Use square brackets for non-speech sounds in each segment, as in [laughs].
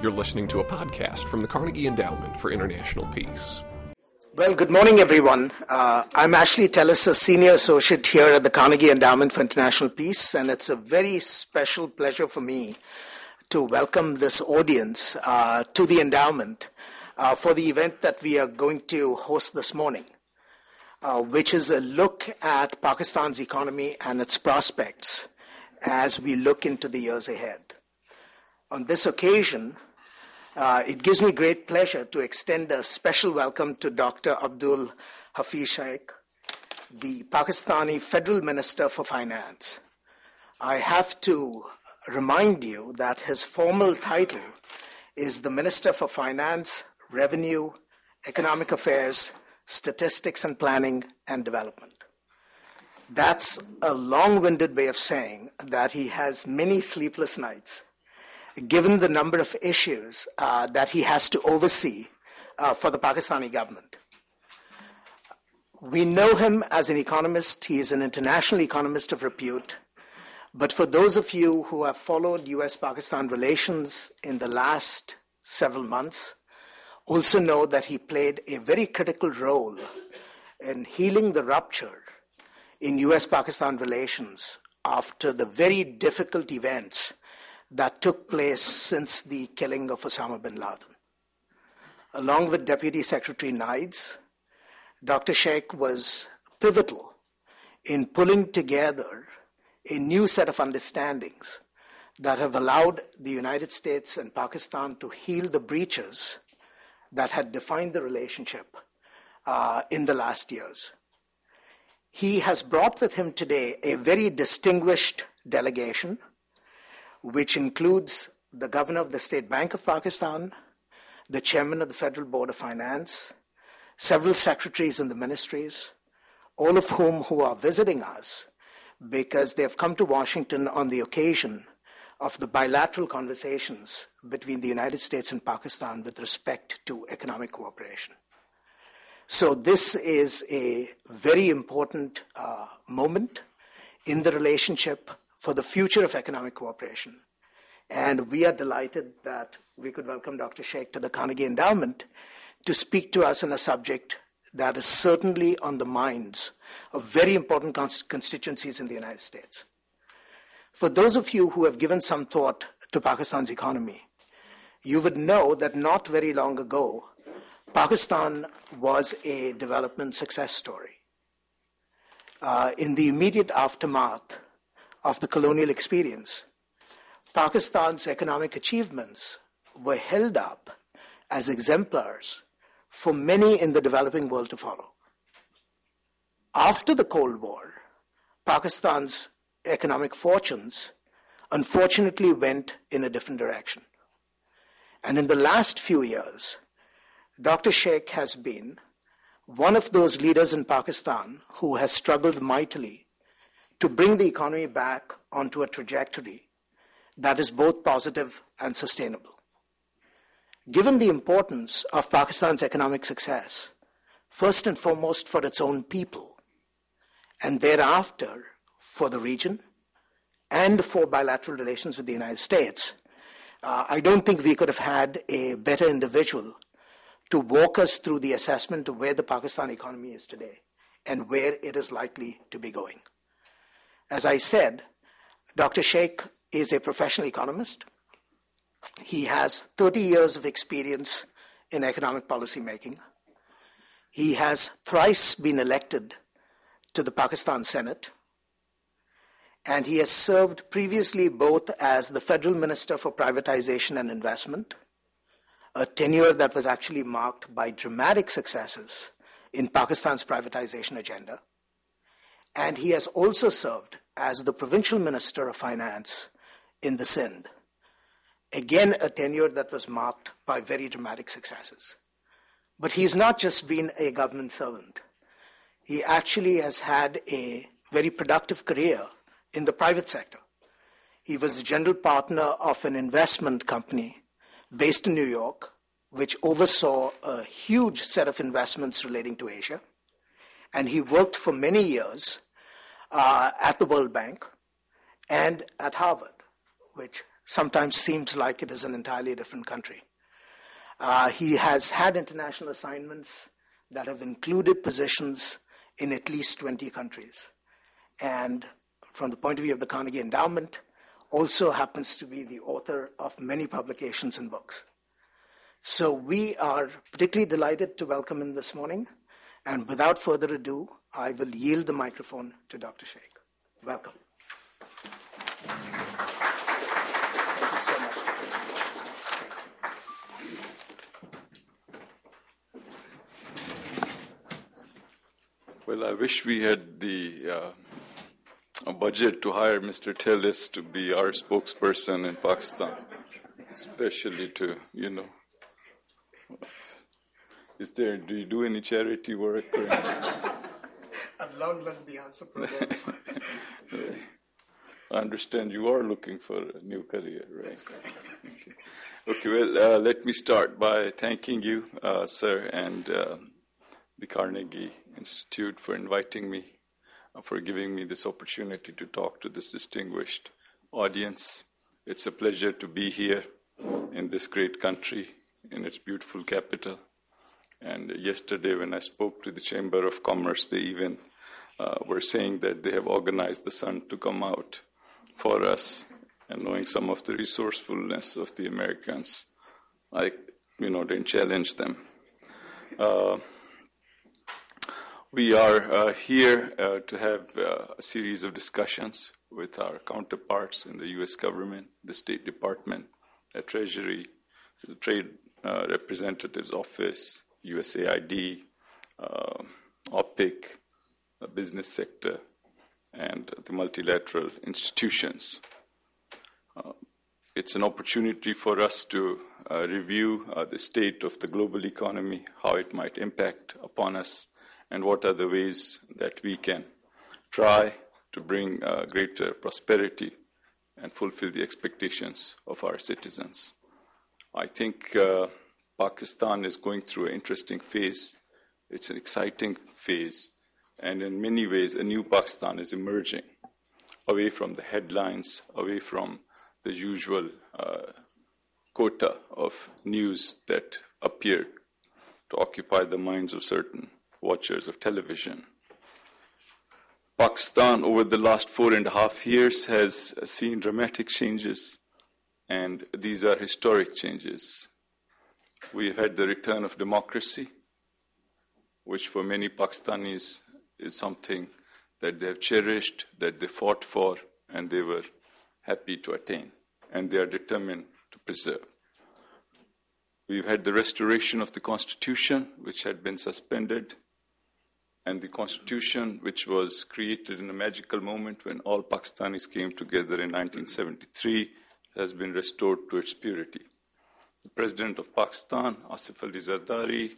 You're listening to a podcast from the Carnegie Endowment for International Peace. Well, good morning, everyone. Uh, I'm Ashley Tellis, a senior associate here at the Carnegie Endowment for International Peace, and it's a very special pleasure for me to welcome this audience uh, to the endowment uh, for the event that we are going to host this morning, uh, which is a look at Pakistan's economy and its prospects as we look into the years ahead. On this occasion, uh, it gives me great pleasure to extend a special welcome to Dr. Abdul Hafeez Shaikh, the Pakistani Federal Minister for Finance. I have to remind you that his formal title is the Minister for Finance, Revenue, Economic Affairs, Statistics and Planning and Development. That's a long winded way of saying that he has many sleepless nights, given the number of issues uh, that he has to oversee uh, for the Pakistani government. We know him as an economist, he is an international economist of repute. But for those of you who have followed US Pakistan relations in the last several months, also know that he played a very critical role in healing the rupture in US Pakistan relations after the very difficult events that took place since the killing of Osama bin Laden. Along with Deputy Secretary Nides, Dr. Shaikh was pivotal in pulling together a new set of understandings that have allowed the United States and Pakistan to heal the breaches that had defined the relationship uh, in the last years. He has brought with him today a very distinguished delegation, which includes the governor of the State Bank of Pakistan, the chairman of the Federal Board of Finance, several secretaries in the ministries, all of whom who are visiting us because they have come to Washington on the occasion of the bilateral conversations between the United States and Pakistan with respect to economic cooperation. So, this is a very important uh, moment in the relationship for the future of economic cooperation. And we are delighted that we could welcome Dr. Shaikh to the Carnegie Endowment to speak to us on a subject that is certainly on the minds of very important constituencies in the United States. For those of you who have given some thought to Pakistan's economy, you would know that not very long ago, Pakistan was a development success story. Uh, in the immediate aftermath of the colonial experience, Pakistan's economic achievements were held up as exemplars for many in the developing world to follow. After the Cold War, Pakistan's economic fortunes unfortunately went in a different direction. And in the last few years, Dr. Shaikh has been one of those leaders in Pakistan who has struggled mightily to bring the economy back onto a trajectory that is both positive and sustainable. Given the importance of Pakistan's economic success, first and foremost for its own people, and thereafter for the region and for bilateral relations with the United States, uh, I don't think we could have had a better individual to walk us through the assessment of where the Pakistan economy is today and where it is likely to be going. As I said, Dr. Shaikh is a professional economist. He has 30 years of experience in economic policy making. He has thrice been elected to the Pakistan Senate, and he has served previously both as the Federal Minister for Privatization and Investment, a tenure that was actually marked by dramatic successes in Pakistan's privatization agenda, and he has also served as the Provincial Minister of Finance in the Sindh. Again, a tenure that was marked by very dramatic successes. But he's not just been a government servant. He actually has had a very productive career in the private sector. He was the general partner of an investment company based in New York, which oversaw a huge set of investments relating to Asia. And he worked for many years uh, at the World Bank and at Harvard, which sometimes seems like it is an entirely different country. Uh, he has had international assignments that have included positions in at least 20 countries. And from the point of view of the Carnegie Endowment, also happens to be the author of many publications and books. So we are particularly delighted to welcome him this morning. And without further ado, I will yield the microphone to Dr. Shaikh. Welcome. Well, I wish we had the uh, budget to hire Mr. Tellis to be our spokesperson in Pakistan, especially to, you know. Is there, do you do any charity work? Long answer. [laughs] I understand you are looking for a new career, right? [laughs] okay, well, uh, let me start by thanking you, uh, sir, and uh, the Carnegie Institute for inviting me, uh, for giving me this opportunity to talk to this distinguished audience. It's a pleasure to be here in this great country, in its beautiful capital. And yesterday, when I spoke to the Chamber of Commerce, they even uh, were saying that they have organized the sun to come out for us. And knowing some of the resourcefulness of the Americans, I, you know, didn't challenge them. Uh, we are uh, here uh, to have uh, a series of discussions with our counterparts in the U.S. government, the State Department, the Treasury, the Trade uh, Representative's Office, USAID, uh, OPIC, the business sector, and the multilateral institutions. Uh, it's an opportunity for us to review the state of the global economy, how it might impact upon us and what are the ways that we can try to bring uh, greater prosperity and fulfill the expectations of our citizens. I think uh, Pakistan is going through an interesting phase. It's an exciting phase, and in many ways, a new Pakistan is emerging away from the headlines, away from the usual uh, quota of news that appear to occupy the minds of certain watchers of television. Pakistan, over the last four and a half years, has seen dramatic changes, and these are historic changes. We have had the return of democracy, which for many Pakistanis is something that they have cherished, that they fought for, and they were happy to attain, and they are determined to preserve. We've had the restoration of the Constitution, which had been suspended and the constitution, which was created in a magical moment when all Pakistanis came together in 1973, has been restored to its purity. The president of Pakistan, Asif Ali Zardari,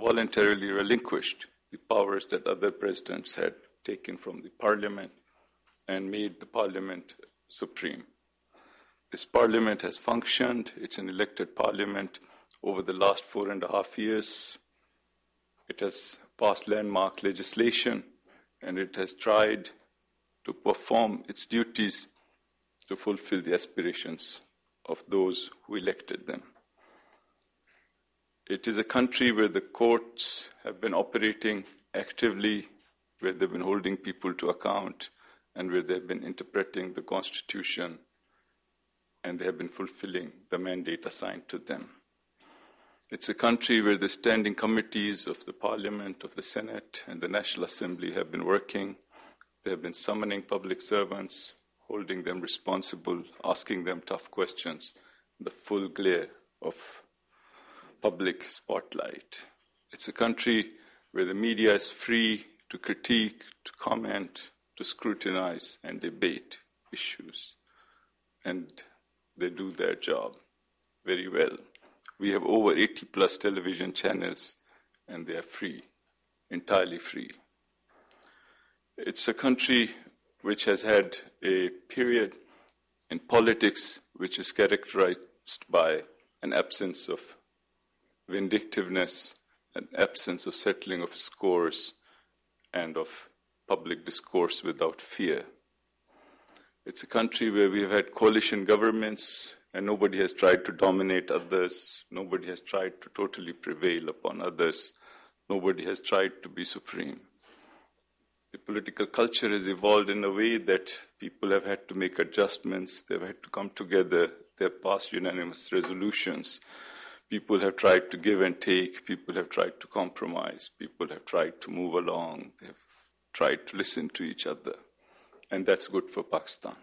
voluntarily relinquished the powers that other presidents had taken from the parliament and made the parliament supreme. This parliament has functioned, it's an elected parliament over the last four and a half years. It has passed landmark legislation and it has tried to perform its duties to fulfill the aspirations of those who elected them. It is a country where the courts have been operating actively, where they've been holding people to account, and where they've been interpreting the Constitution and they have been fulfilling the mandate assigned to them. It's a country where the standing committees of the Parliament, of the Senate, and the National Assembly have been working. They have been summoning public servants, holding them responsible, asking them tough questions, the full glare of public spotlight. It's a country where the media is free to critique, to comment, to scrutinize, and debate issues. And they do their job very well. We have over 80 plus television channels, and they are free, entirely free. It's a country which has had a period in politics which is characterized by an absence of vindictiveness, an absence of settling of scores, and of public discourse without fear. It's a country where we have had coalition governments and nobody has tried to dominate others. Nobody has tried to totally prevail upon others. Nobody has tried to be supreme. The political culture has evolved in a way that people have had to make adjustments. They've had to come together. They've passed unanimous resolutions. People have tried to give and take. People have tried to compromise. People have tried to move along. They've tried to listen to each other and that's good for Pakistan.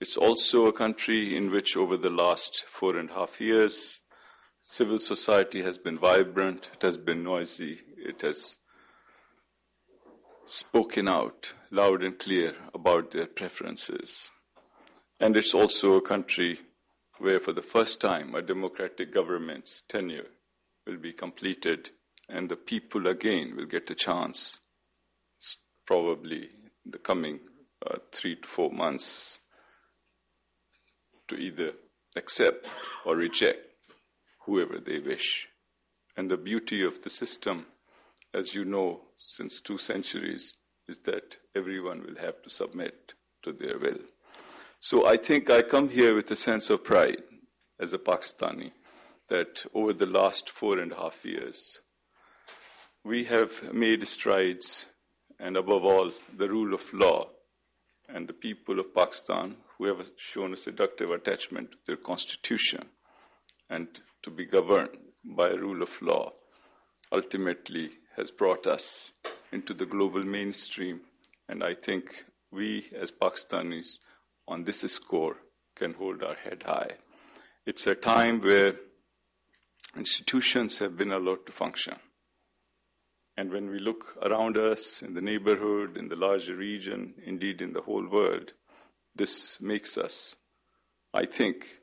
It's also a country in which, over the last four and a half years, civil society has been vibrant, it has been noisy, it has spoken out loud and clear about their preferences. And it's also a country where, for the first time, a democratic government's tenure will be completed, and the people again will get a chance, probably in the coming uh, three to four months to either accept or reject whoever they wish. And the beauty of the system, as you know since two centuries, is that everyone will have to submit to their will. So I think I come here with a sense of pride as a Pakistani that over the last four and a half years, we have made strides, and above all, the rule of law and the people of Pakistan who have shown a seductive attachment to their constitution and to be governed by a rule of law ultimately has brought us into the global mainstream. And I think we as Pakistanis on this score can hold our head high. It's a time where institutions have been allowed to function. And when we look around us in the neighborhood, in the larger region, indeed in the whole world, this makes us, I think,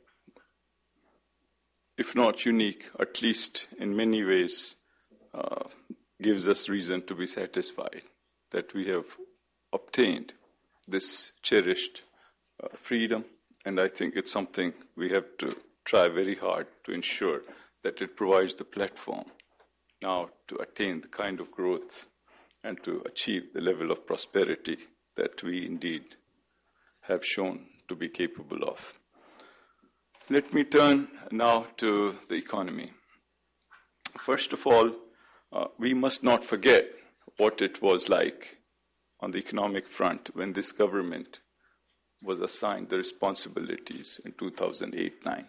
if not unique, at least in many ways, uh, gives us reason to be satisfied that we have obtained this cherished freedom. And I think it's something we have to try very hard to ensure that it provides the platform now to attain the kind of growth and to achieve the level of prosperity that we indeed have shown to be capable of. Let me turn now to the economy. First of all, uh, we must not forget what it was like on the economic front when this government was assigned the responsibilities in 2008 9.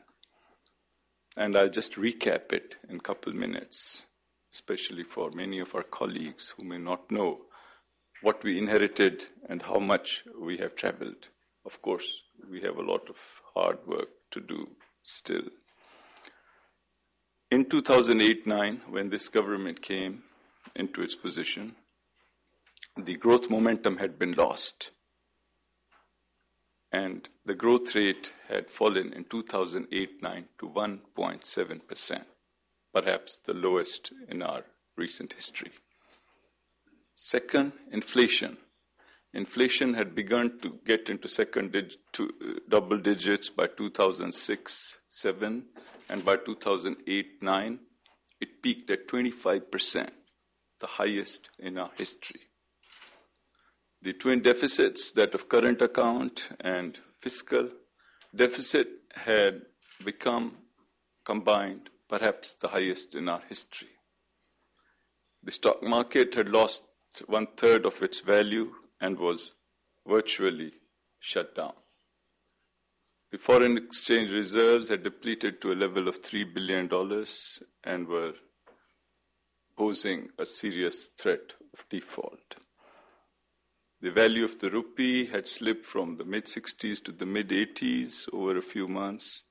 And I'll just recap it in a couple minutes especially for many of our colleagues who may not know what we inherited and how much we have traveled. Of course, we have a lot of hard work to do still. In 2008 9, when this government came into its position, the growth momentum had been lost. And the growth rate had fallen in 2008 9 to 1.7% perhaps the lowest in our recent history. Second, inflation. Inflation had begun to get into second dig- to, uh, double digits by 2006 7, and by 2008 9, it peaked at 25%, the highest in our history. The twin deficits, that of current account and fiscal deficit, had become combined perhaps the highest in our history. The stock market had lost one third of its value and was virtually shut down. The foreign exchange reserves had depleted to a level of $3 billion and were posing a serious threat of default. The value of the rupee had slipped from the mid 60s to the mid 80s over a few months,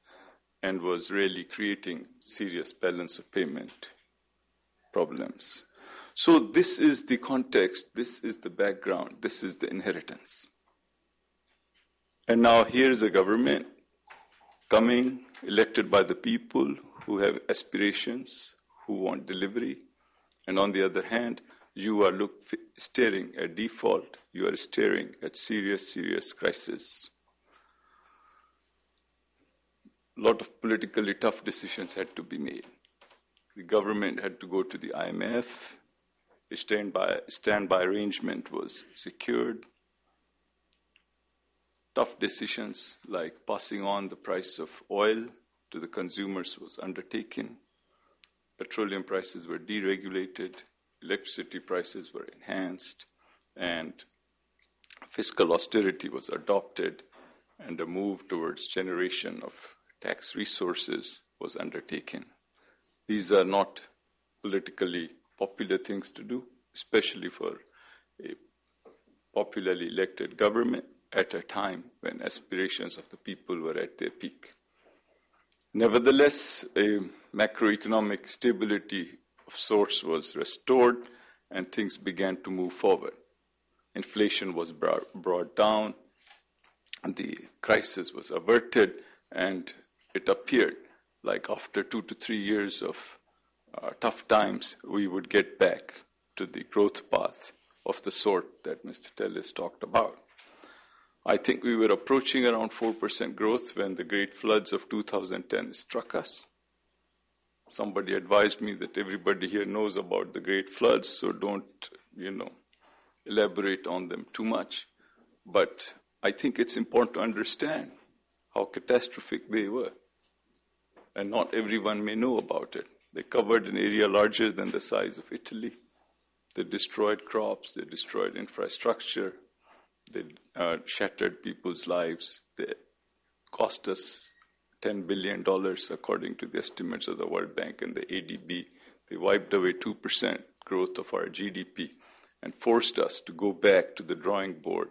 and was really creating serious balance of payment problems. So, this is the context, this is the background, this is the inheritance. And now here's a government coming, elected by the people who have aspirations, who want delivery. And on the other hand, you are look, staring at default, you are staring at serious, serious crisis a lot of politically tough decisions had to be made. The government had to go to the IMF, a standby, standby arrangement was secured. tough decisions like passing on the price of oil to the consumers was undertaken. Petroleum prices were deregulated, electricity prices were enhanced, and fiscal austerity was adopted, and a move towards generation of tax resources was undertaken. These are not politically popular things to do, especially for a popularly elected government at a time when aspirations of the people were at their peak. Nevertheless, a macroeconomic stability of sorts was restored and things began to move forward. Inflation was brought brought down, the crisis was averted, and it appeared like after two to three years of uh, tough times, we would get back to the growth path of the sort that Mr. Tellis talked about. I think we were approaching around 4% growth when the great floods of 2010 struck us. Somebody advised me that everybody here knows about the great floods, so don't, you know, elaborate on them too much. But I think it's important to understand how catastrophic they were. And not everyone may know about it. They covered an area larger than the size of Italy. They destroyed crops, they destroyed infrastructure, they uh, shattered people's lives. They cost us $10 billion, according to the estimates of the World Bank and the ADB. They wiped away 2% growth of our GDP and forced us to go back to the drawing board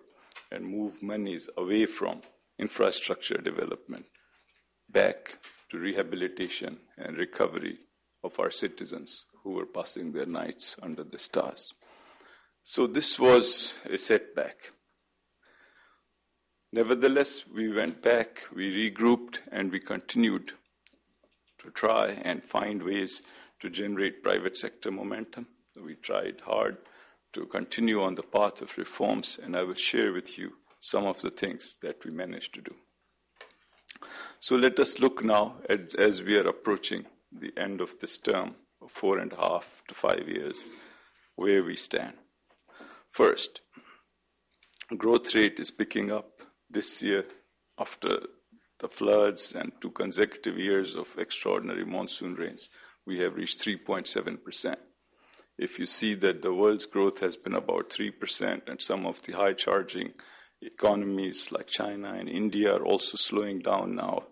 and move monies away from infrastructure development back to rehabilitation and recovery of our citizens who were passing their nights under the stars. So this was a setback. Nevertheless, we went back, we regrouped, and we continued to try and find ways to generate private sector momentum. We tried hard to continue on the path of reforms, and I will share with you some of the things that we managed to do. So let us look now at, as we are approaching the end of this term of four and a half to five years, where we stand. First, growth rate is picking up this year after the floods and two consecutive years of extraordinary monsoon rains, we have reached 3.7%. If you see that the world's growth has been about 3%, and some of the high charging economies like China and India are also slowing down now,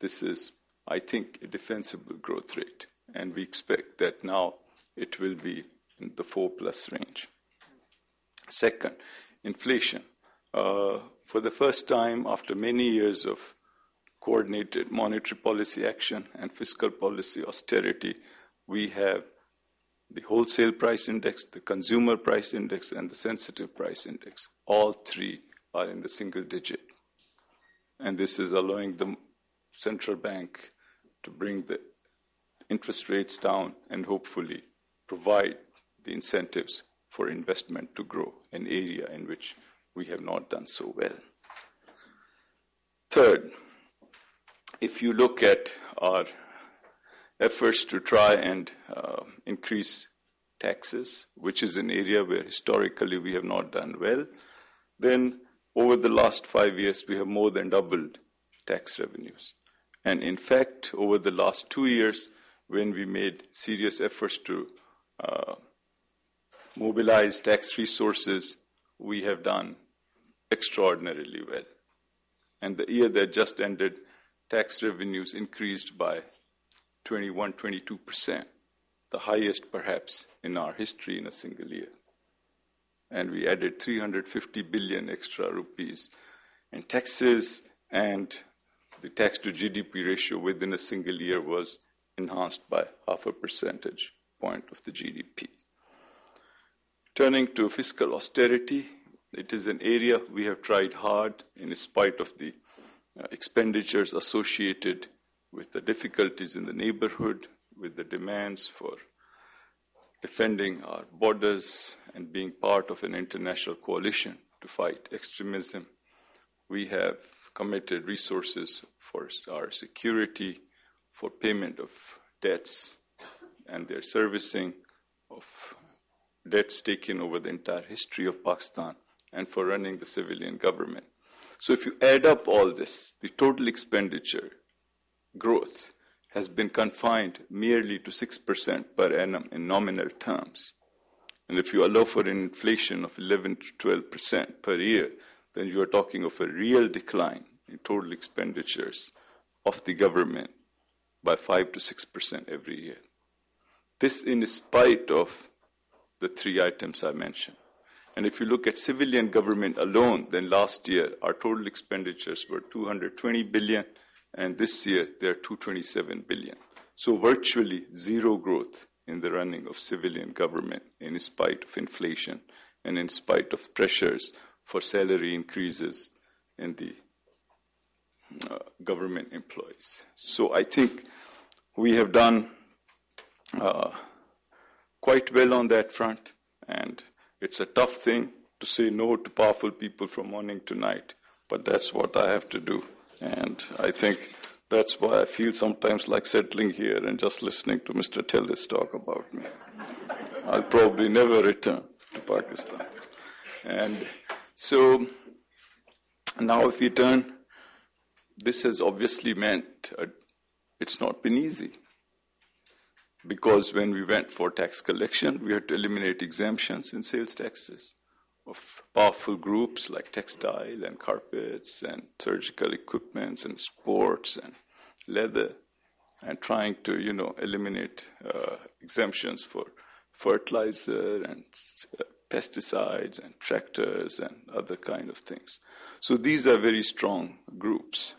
this is, I think, a defensible growth rate. And we expect that now it will be in the 4 plus range. Second, inflation. Uh, for the first time after many years of coordinated monetary policy action and fiscal policy austerity, we have the wholesale price index, the consumer price index, and the sensitive price index. All three are in the single digit. And this is allowing the central bank to bring the interest rates down and hopefully provide the incentives for investment to grow, an area in which we have not done so well. Third, if you look at our efforts to try and uh, increase taxes, which is an area where historically we have not done well, then over the last five years we have more than doubled tax revenues. And in fact, over the last two years, when we made serious efforts to uh, mobilize tax resources, we have done extraordinarily well. And the year that just ended, tax revenues increased by 21, 22%, the highest perhaps in our history in a single year. And we added 350 billion extra rupees in taxes, and the tax to GDP ratio within a single year was enhanced by half a percentage point of the GDP. Turning to fiscal austerity, it is an area we have tried hard in spite of the uh, expenditures associated with the difficulties in the neighborhood, with the demands for defending our borders and being part of an international coalition to fight extremism. We have committed resources for our security, for payment of debts and their servicing of debts taken over the entire history of Pakistan and for running the civilian government. So if you add up all this, the total expenditure growth has been confined merely to 6% per annum in nominal terms. And if you allow for an inflation of 11 to 12% per year, then you are talking of a real decline in total expenditures of the government by 5 to 6% every year. This in spite of the three items I mentioned. And if you look at civilian government alone, then last year our total expenditures were 220 billion, and this year they're 227 billion. So virtually zero growth in the running of civilian government in spite of inflation and in spite of pressures for salary increases in the uh, government employees. So I think we have done uh, quite well on that front, and it's a tough thing to say no to powerful people from morning to night, but that's what I have to do. And I think that's why I feel sometimes like settling here and just listening to Mr. Tellis talk about me. I'll probably never return to Pakistan. And so now, if we turn, this has obviously meant uh, it's not been easy. Because when we went for tax collection, we had to eliminate exemptions in sales taxes of powerful groups like textile and carpets and surgical equipments and sports and leather and trying to you know eliminate uh, exemptions for fertilizer and uh, pesticides and tractors and other kind of things. So these are very strong groups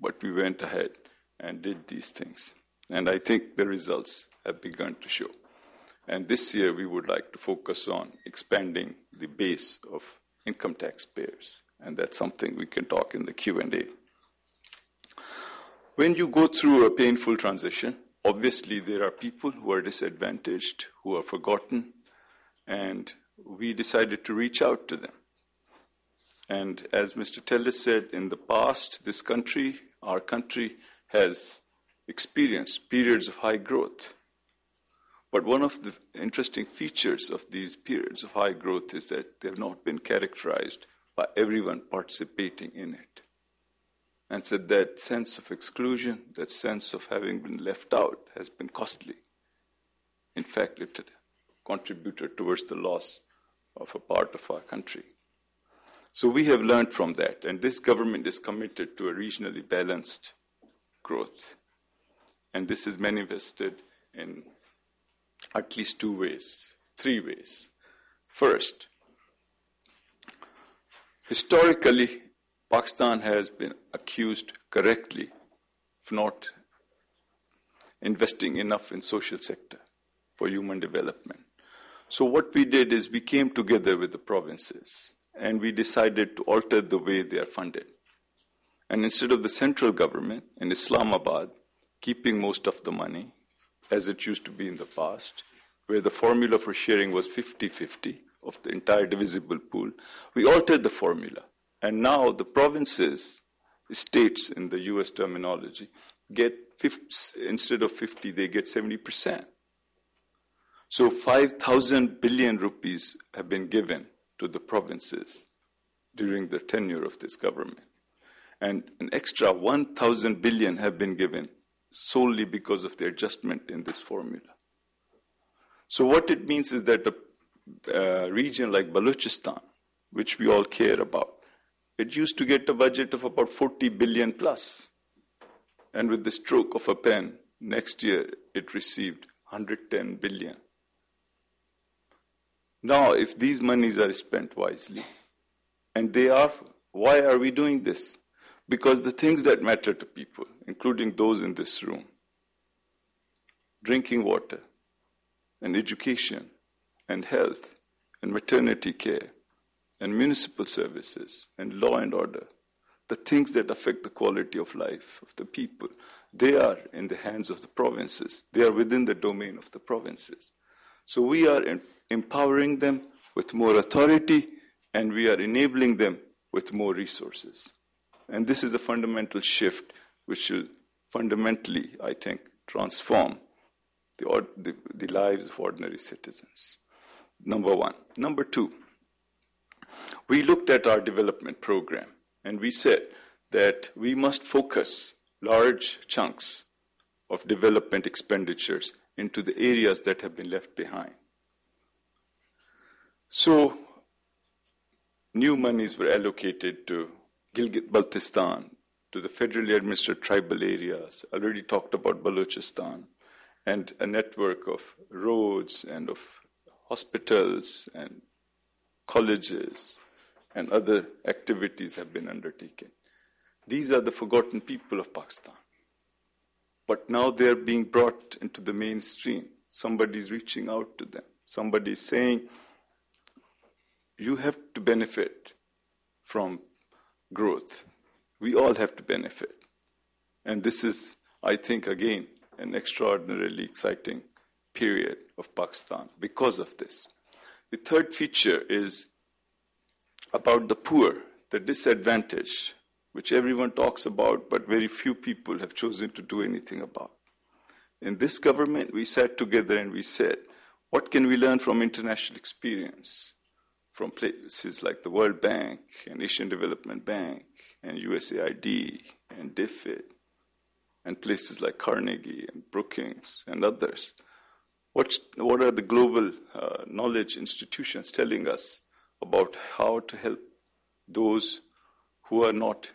but we went ahead and did these things. And i think the results have begun to show and this year we would like to focus on expanding the base of income taxpayers. And that's something we can talk in the Q&A. When you go through a painful transition, obviously there are people who are disadvantaged, who are forgotten, and we decided to reach out to them. And as Mr. Tellis said, in the past, this country, our country, has experienced periods of high growth. But one of the interesting features of these periods of high growth is that they have not been characterized by everyone participating in it. And so that sense of exclusion, that sense of having been left out, has been costly. In fact, it contributed towards the loss of a part of our country. So we have learned from that, and this government is committed to a regionally balanced growth. And this is manifested in at least two ways, three ways. First, historically, Pakistan has been accused correctly of not investing enough in social sector for human development. So what we did is we came together with the provinces and we decided to alter the way they are funded. And instead of the central government in Islamabad keeping most of the money, as it used to be in the past, where the formula for sharing was 50 50 of the entire divisible pool. We altered the formula. And now the provinces, states in the US terminology, get 50, instead of 50, they get 70%. So 5,000 billion rupees have been given to the provinces during the tenure of this government. And an extra 1,000 billion have been given solely because of the adjustment in this formula. So, what it means is that a region like Balochistan, which we all care about, it used to get a budget of about 40 billion plus. And with the stroke of a pen, next year it received 110 billion. Now, if these monies are spent wisely, and they are, why are we doing this? Because the things that matter to people, including those in this room, drinking water, and education, and health, and maternity care, and municipal services, and law and order, the things that affect the quality of life of the people, they are in the hands of the provinces. They are within the domain of the provinces. So we are empowering them with more authority and we are enabling them with more resources. And this is a fundamental shift which will fundamentally, I think, transform the, the, the lives of ordinary citizens. Number one. Number two, we looked at our development program And we said that we must focus large chunks of development expenditures into the areas that have been left behind. So, new monies were allocated to Gilgit Baltistan, to the federally administered tribal areas. I already talked about Balochistan, and a network of roads and of hospitals and colleges and other activities have been undertaken. These are the forgotten people of Pakistan. But now they're being brought into the mainstream. Somebody is reaching out to them. Somebody is saying, you have to benefit from growth. We all have to benefit. And this is, I think, again, an extraordinarily exciting period of Pakistan because of this. The third feature is about the poor, the disadvantaged, which everyone talks about, but very few people have chosen to do anything about. In this government, we sat together and we said, what can we learn from international experience? From places like the World Bank and Asian Development Bank and USAID and DFID and places like Carnegie and Brookings and others. What's, what are the global uh, knowledge institutions telling us about how to help those who are not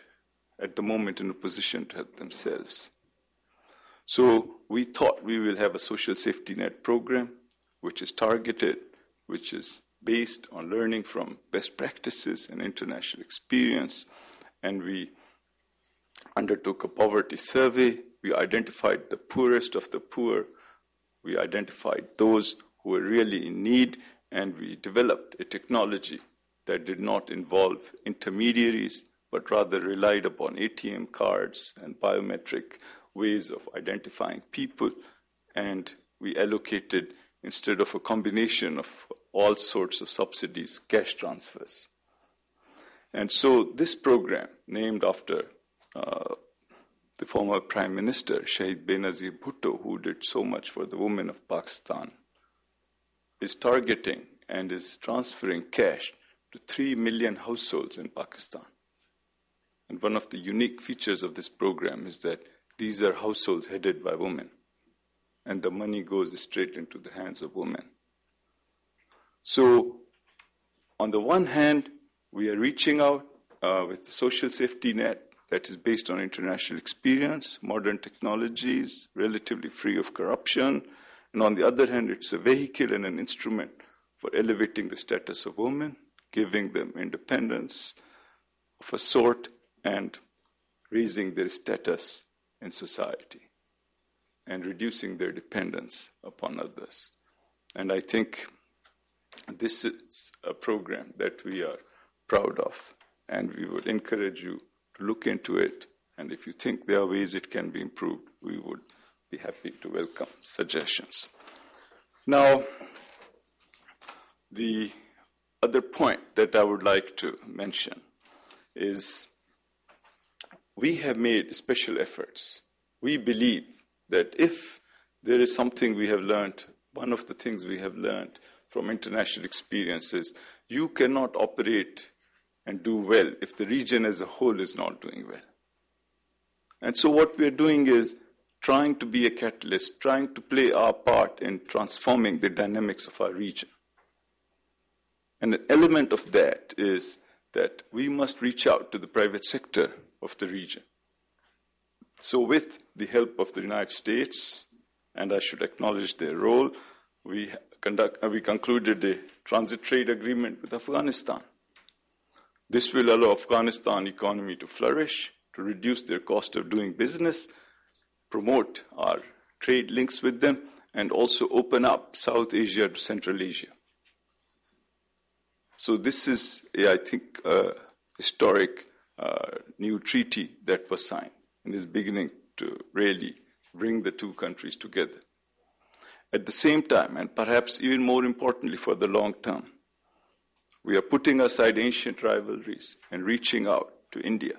at the moment in a position to help themselves? So we thought we will have a social safety net program which is targeted, which is based on learning from best practices and international experience. And we undertook a poverty survey. We identified the poorest of the poor. We identified those who were really in need, and we developed a technology that did not involve intermediaries, but rather relied upon ATM cards and biometric ways of identifying people. And we allocated, instead of a combination of all sorts of subsidies, cash transfers. And so this program, named after uh, the former Prime Minister, Shahid Benazir Bhutto, who did so much for the women of Pakistan, is targeting and is transferring cash to 3 million households in Pakistan. And one of the unique features of this program is that these are households headed by women, and the money goes straight into the hands of women. So, on the one hand, we are reaching out uh, with the social safety net that is based on international experience, modern technologies, relatively free of corruption. And on the other hand, it's a vehicle and an instrument for elevating the status of women, giving them independence of a sort, and raising their status in society and reducing their dependence upon others. And I think this is a program that we are proud of, and we would encourage you to look into it. And if you think there are ways it can be improved, we would be happy to welcome suggestions. Now, the other point that I would like to mention is we have made special efforts. We believe that if there is something we have learned, one of the things we have learned from international experiences, you cannot operate and do well if the region as a whole is not doing well. And so, what we're doing is trying to be a catalyst, trying to play our part in transforming the dynamics of our region. And an element of that is that we must reach out to the private sector of the region. So, with the help of the United States, and I should acknowledge their role, we, conduct, we concluded a transit trade agreement with Afghanistan. This will allow Afghanistan economy to flourish, to reduce their cost of doing business, promote our trade links with them, and also open up South Asia to Central Asia. So this is, I think, a historic uh, new treaty that was signed and is beginning to really bring the two countries together. At the same time, and perhaps even more importantly for the long term, we are putting aside ancient rivalries and reaching out to India.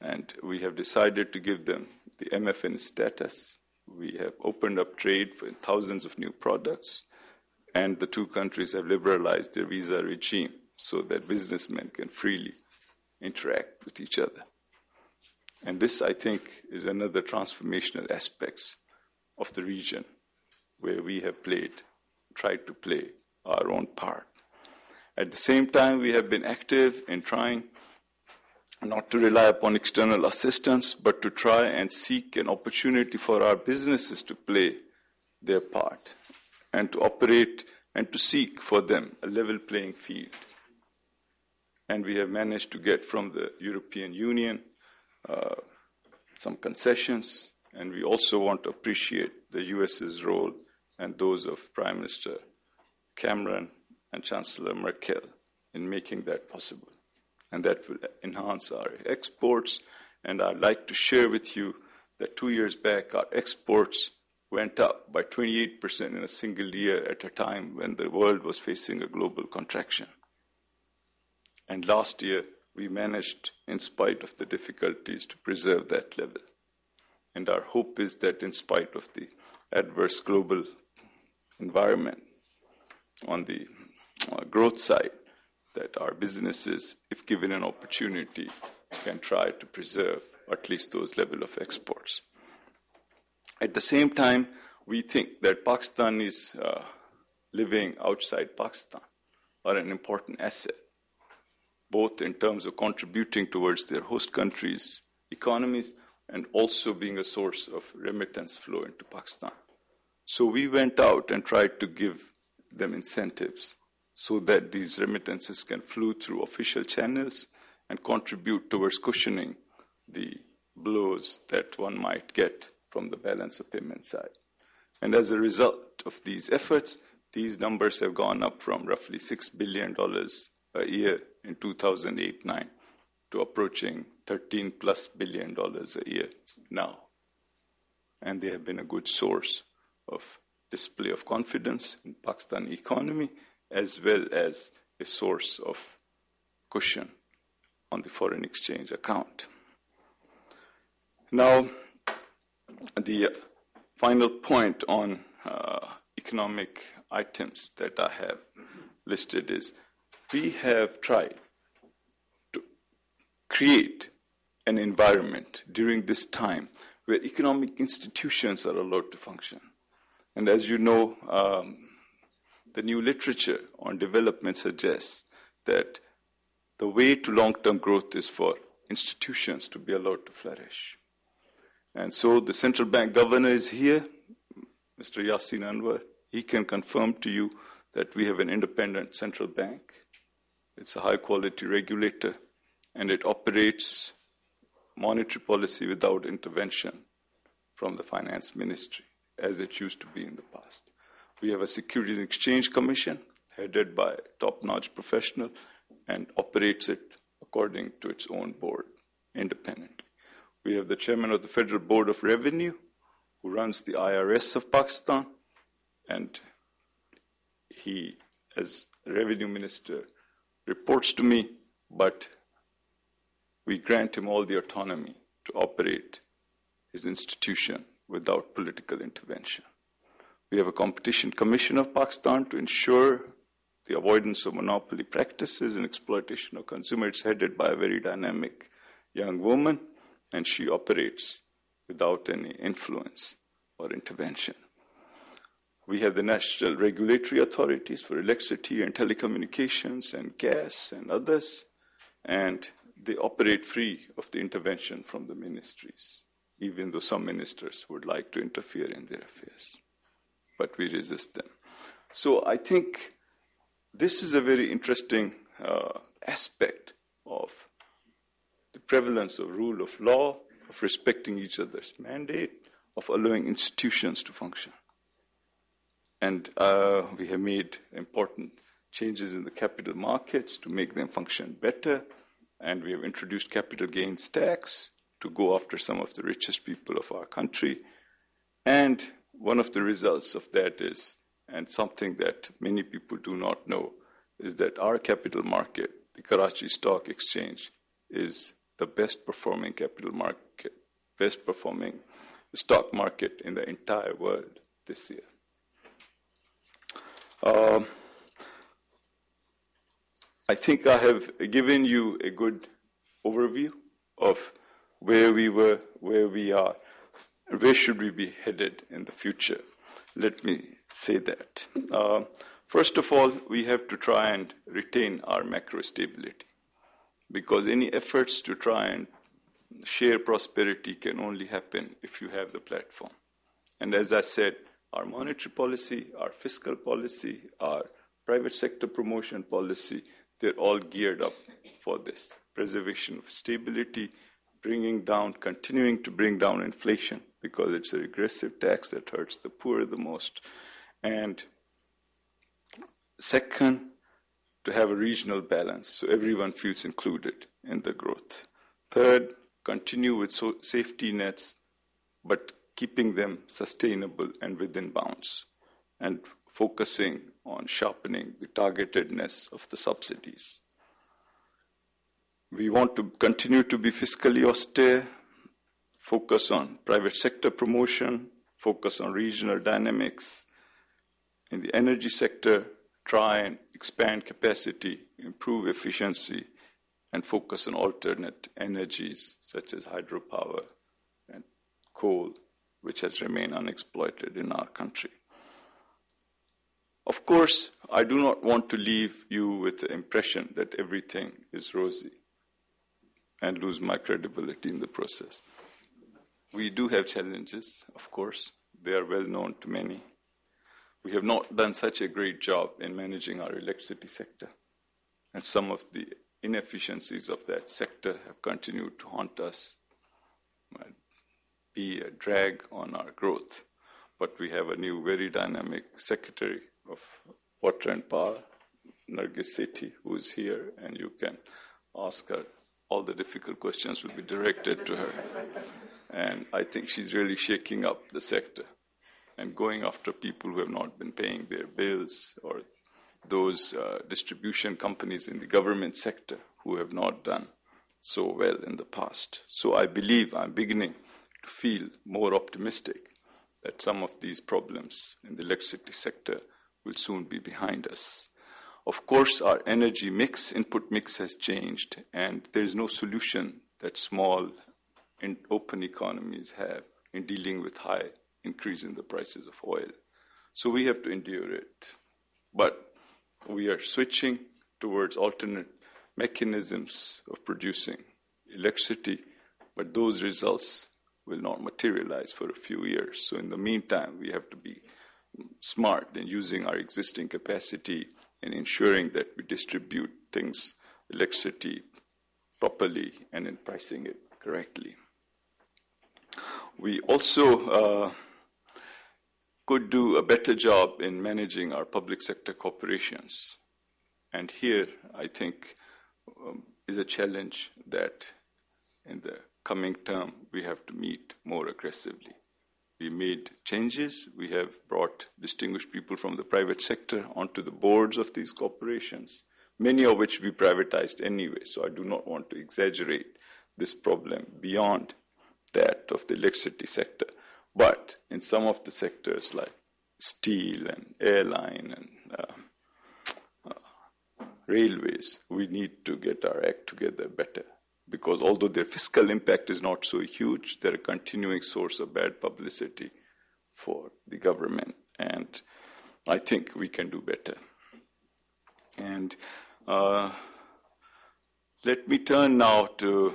And we have decided to give them the MFN status. We have opened up trade for thousands of new products. And the two countries have liberalized their visa regime so that businessmen can freely interact with each other. And this, I think, is another transformational aspect of the region where we have played, tried to play our own part. At the same time, we have been active in trying not to rely upon external assistance, but to try and seek an opportunity for our businesses to play their part and to operate and to seek for them a level playing field. And we have managed to get from the European Union uh, some concessions, and we also want to appreciate the US's role and those of Prime Minister Cameron and Chancellor Merkel in making that possible. And that will enhance our exports. And I'd like to share with you that two years back, our exports went up by 28% in a single year at a time when the world was facing a global contraction. And last year, we managed, in spite of the difficulties, to preserve that level. And our hope is that, in spite of the adverse global environment on the uh, growth side, that our businesses, if given an opportunity, can try to preserve at least those level of exports. At the same time, we think that Pakistanis uh, living outside Pakistan are an important asset, both in terms of contributing towards their host countries' economies and also being a source of remittance flow into Pakistan. So we went out and tried to give them incentives so that these remittances can flow through official channels and contribute towards cushioning the blows that one might get from the balance of payment side. And as a result of these efforts, these numbers have gone up from roughly $6 billion a year in 2008 9 to approaching 13 plus billion dollars a year now. And they have been a good source of display of confidence in Pakistan economy as well as a source of cushion on the foreign exchange account. Now, the final point on uh, economic items that I have listed is we have tried to create an environment during this time where economic institutions are allowed to function. And as you know, um, the new literature on development suggests that the way to long term growth is for institutions to be allowed to flourish. And so the central bank governor is here, Mr. Yasin Anwar. He can confirm to you that we have an independent central bank. It's a high quality regulator and it operates monetary policy without intervention from the finance ministry as it used to be in the past. We have a Securities and Exchange Commission headed by top notch professional and operates it according to its own board independently. We have the chairman of the Federal Board of Revenue, who runs the IRS of Pakistan, and he, as revenue minister, reports to me, but we grant him all the autonomy to operate his institution without political intervention. We have a competition commission of Pakistan to ensure the avoidance of monopoly practices and exploitation of consumers, headed by a very dynamic young woman and she operates without any influence or intervention. We have the national regulatory authorities for electricity and telecommunications and gas and others, and they operate free of the intervention from the ministries, even though some ministers would like to interfere in their affairs. But we resist them. So I think this is a very interesting uh, aspect of the prevalence of rule of law, of respecting each other's mandate, of allowing institutions to function. And uh, we have made important changes in the capital markets to make them function better. And we have introduced capital gains tax to go after some of the richest people of our country. And one of the results of that is, and something that many people do not know, is that our capital market, the Karachi Stock Exchange, is the best performing capital market, best performing stock market in the entire world this year. Um, I think I have given you a good overview of where we were, where we are, where should we be headed in the future. Let me say that. Uh, first of all, we have to try and retain our macro stability because any efforts to try and share prosperity can only happen if you have the platform. And as I said, our monetary policy, our fiscal policy, our private sector promotion policy, they're all geared up for this preservation of stability, bringing down, continuing to bring down inflation because it's a regressive tax that hurts the poor the most. And second, to have a regional balance so everyone feels included in the growth. Third, continue with so safety nets, but keeping them sustainable and within bounds, and focusing on sharpening the targetedness of the subsidies. We want to continue to be fiscally austere, focus on private sector promotion, focus on regional dynamics. In the energy sector, try and expand capacity, improve efficiency, and focus on alternate energies such as hydropower and coal, which has remained unexploited in our country. Of course, I do not want to leave you with the impression that everything is rosy and lose my credibility in the process. We do have challenges, of course. They are well known to many. We have not done such a great job in managing our electricity sector, and some of the inefficiencies of that sector have continued to haunt us, be a drag on our growth. But we have a new, very dynamic Secretary of Water and Power, Nargis Sethi, who is here, and you can ask her. All the difficult questions will be directed to her. And I think she's really shaking up the sector and going after people who have not been paying their bills or those uh, distribution companies in the government sector who have not done so well in the past. So I believe I'm beginning to feel more optimistic that some of these problems in the electricity sector will soon be behind us. Of course, our energy mix, input mix has changed, and there is no solution that small and open economies have in dealing with high increase in the prices of oil. So we have to endure it. But we are switching towards alternate mechanisms of producing electricity, but those results will not materialize for a few years. So, in the meantime, we have to be smart in using our existing capacity and ensuring that we distribute things, electricity, properly and in pricing it correctly. We also uh, could do a better job in managing our public sector corporations. And here, I think, um, is a challenge that in the coming term we have to meet more aggressively. We made changes. We have brought distinguished people from the private sector onto the boards of these corporations, many of which we privatized anyway. So I do not want to exaggerate this problem beyond that of the electricity sector. But in some of the sectors like steel and airline and uh, uh, railways, we need to get our act together better. Because although their fiscal impact is not so huge, they're a continuing source of bad publicity for the government. And I think we can do better. And uh, let me turn now to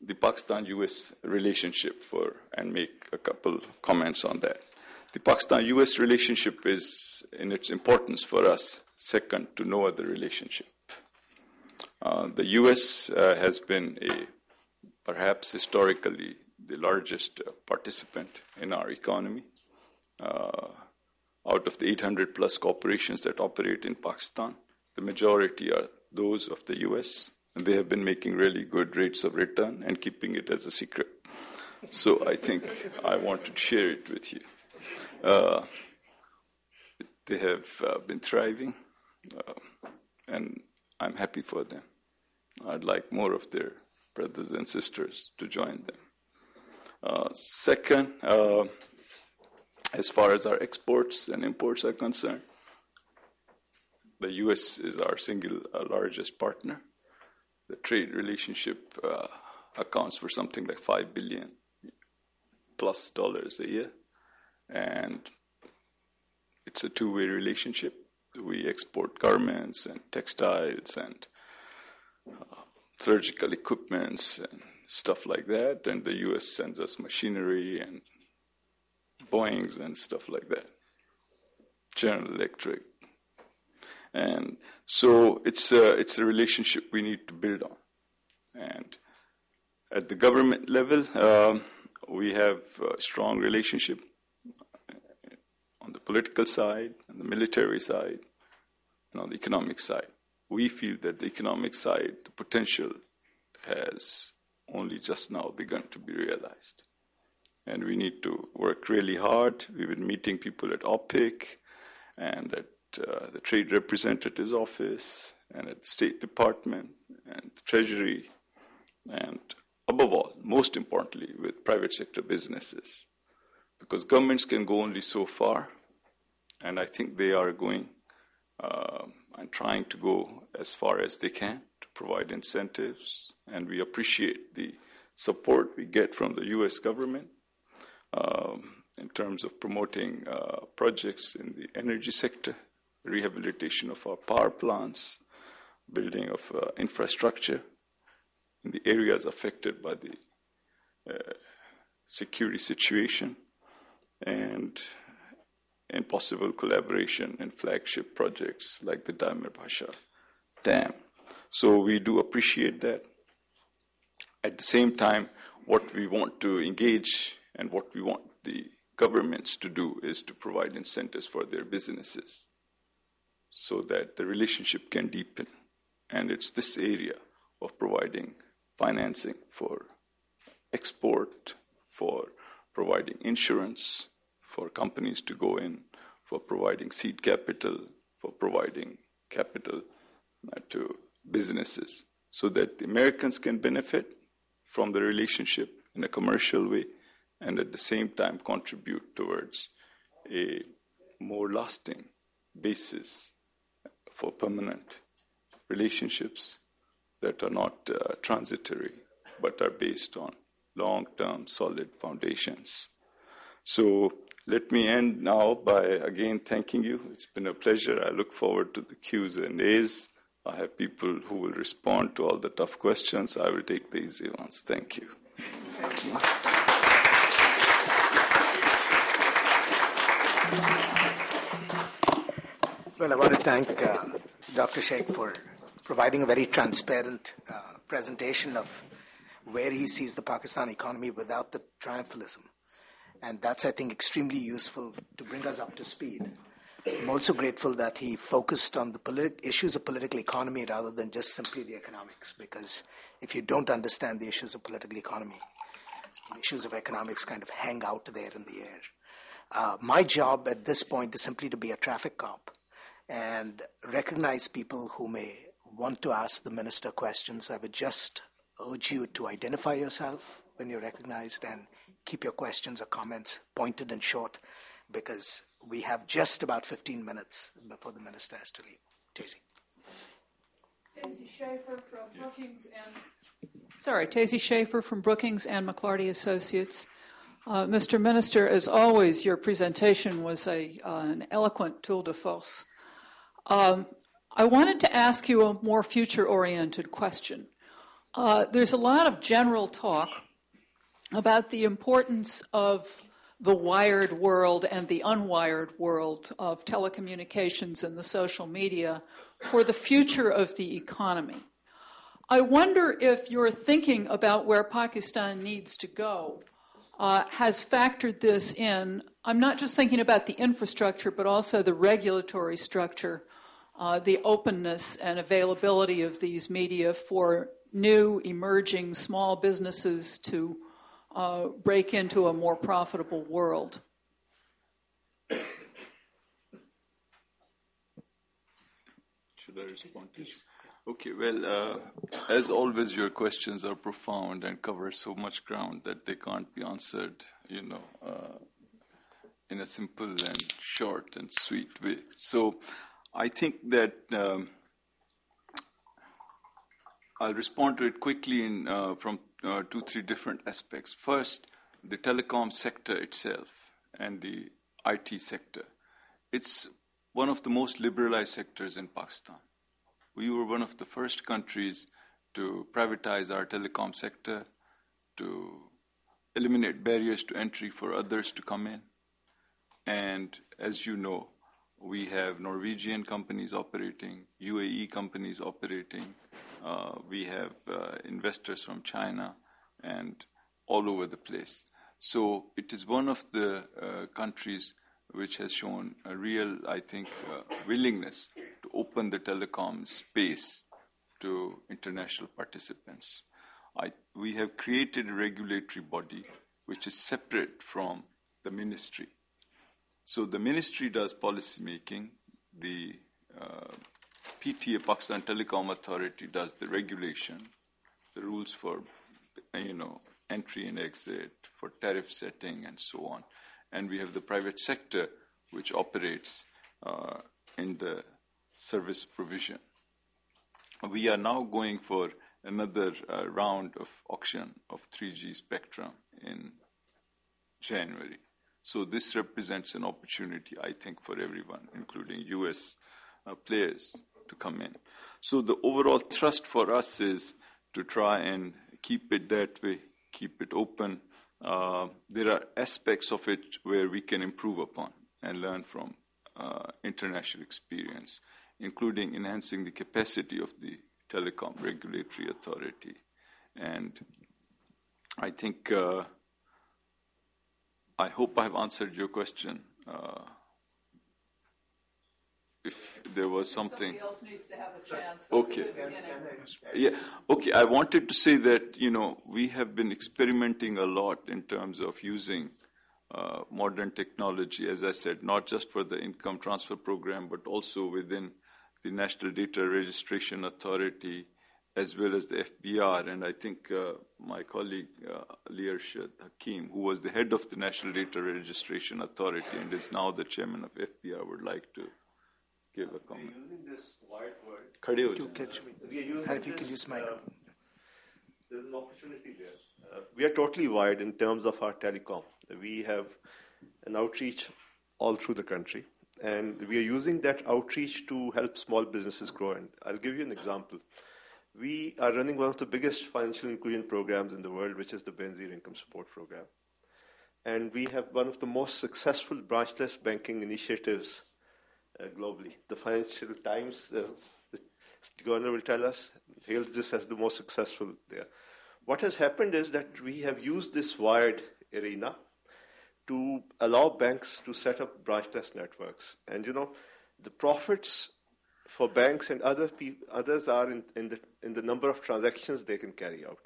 the Pakistan-US relationship for and make a couple comments on that. The Pakistan-US relationship is, in its importance for us, second to no other relationship. Uh, the U.S. Uh, has been a perhaps historically the largest uh, participant in our economy. Uh, out of the 800 plus corporations that operate in Pakistan, the majority are those of the U.S and they have been making really good rates of return and keeping it as a secret. So I think I want to share it with you. Uh, they have been thriving, and I'm happy for them. I'd like more of their brothers and sisters to join them. Uh, second, uh, as far as our exports and imports are concerned, the U.S. is our single uh, largest partner the trade relationship uh, accounts for something like five billion plus dollars a year, and it's a two-way relationship. We export garments and textiles and uh, surgical equipments and stuff like that, and the U.S. sends us machinery and Boeing's and stuff like that. General Electric, and so it's a, it's a relationship we need to build on. And at the government level, um, we have a strong relationship on the political side, and the military side, on the economic side. We feel that the economic side, the potential has only just now begun to be realized. And we need to work really hard. We've been meeting people at OPIC and at uh, the Trade Representative's Office and at the State Department and the Treasury, and above all, most importantly, with private sector businesses. Because governments can go only so far, and I think they are going uh, and trying to go as far as they can to provide incentives, and we appreciate the support we get from the US government. Um, in terms of promoting uh, projects in the energy sector, rehabilitation of our power plants, building of uh, infrastructure in the areas affected by the uh, security situation, and in possible collaboration in flagship projects like the Diamer Bhasha Dam. So we do appreciate that. At the same time, what we want to engage and what we want the governments to do is to provide incentives for their businesses so that the relationship can deepen. And it's this area of providing financing for export, for providing insurance, for companies to go in, for providing seed capital, for providing capital uh, to businesses, so that the Americans can benefit from the relationship in a commercial way and at the same time contribute towards a more lasting basis for permanent relationships that are not uh, transitory but are based on long term solid foundations. So let me end now by again thanking you. It's been a pleasure. I look forward to the Q's and A's. I have people who will respond to all the tough questions. I will take the easy ones. Thank you. Well, I want to thank uh, Dr. Shaikh for providing a very transparent uh, presentation of where he sees the Pakistan economy without the triumphalism. And that's, I think, extremely useful to bring us up to speed. I'm also grateful that he focused on the politi- issues of political economy rather than just simply the economics, because if you don't understand the issues of political economy, the issues of economics kind of hang out there in the air. Uh, my job at this point is simply to be a traffic cop and recognize people who may want to ask the minister questions. I would just urge you to identify yourself when you're recognized and keep your questions or comments pointed and short because we have just about 15 minutes before the minister has to leave. Tezi. Tezi Schaffer from Brookings and sorry, Tezi Schaffer from Brookings and McLarty Associates. Uh, Mr. Minister, as always, your presentation was a, uh, an eloquent tour de force. Um, I wanted to ask you a more future oriented question. Uh, there's a lot of general talk about the importance of the wired world and the unwired world of telecommunications and the social media for the future of the economy. I wonder if your thinking about where Pakistan needs to go uh, has factored this in. I'm not just thinking about the infrastructure, but also the regulatory structure uh, the openness and availability of these media for new, emerging small businesses to uh, break into a more profitable world. Should I respond? Okay, well, uh, as always, your questions are profound and cover so much ground that they can't be answered, you know, uh, in a simple and short and sweet way. So I think that um, I'll respond to it quickly in, uh, from uh, two, three different aspects. First, the telecom sector itself and the IT sector. It's one of the most liberalized sectors in Pakistan. We were one of the first countries to privatize our telecom sector, to eliminate barriers to entry for others to come in. And as you know, we have Norwegian companies operating, UAE companies operating, uh, we have uh, investors from China and all over the place. So it is one of the uh, countries which has shown a real, I think, willingness to open the telecom space to international participants. I, we have created a regulatory body which is separate from the ministry. So the ministry does policy making, the uh, PTA, Pakistan Telecom Authority, does the regulation, the rules for, you know, entry and exit, for tariff setting, and so on. And we have the private sector, which operates uh, in the service provision. We are now going for another uh, round of auction of 3G spectrum in January. So this represents an opportunity, I think, for everyone, including U.S. Uh, players, to come in. So the overall thrust for us is to try and keep it that way, keep it open. Uh, there are aspects of it where we can improve upon and learn from uh, international experience, including enhancing the capacity of the telecom regulatory authority. And I think, uh, I hope I've answered your question. Uh, if there was something. Somebody else needs to have a chance. That's Okay. a. Yeah, okay. I wanted to say that, you know, we have been experimenting a lot in terms of using uh, modern technology, as I said, not just for the income transfer program, but also within the National Data Registration Authority, as well as the FBR, and I think uh, my colleague uh, Ali Arshad Hakim, who was the head of the National Data Registration Authority and is now the chairman of FBR, would like to give a comment. We're using this word. Catch me. Uh, we're using this, use my uh, there's an opportunity there. Uh, we are totally wired in terms of our telecom. We have an outreach all through the country, and we are using that outreach to help small businesses grow. And I'll give you an example. We are running one of the biggest financial inclusion programs in the world, which is the Benazir Income Support Program. And we have one of the most successful branchless banking initiatives uh, globally. The Financial Times, uh, the governor will tell us, hails this as the most successful there. What has happened is that we have used this wired arena to allow banks to set up branchless networks. And you know, the profits for banks and other pe- others are in, in, the, in the number of transactions they can carry out.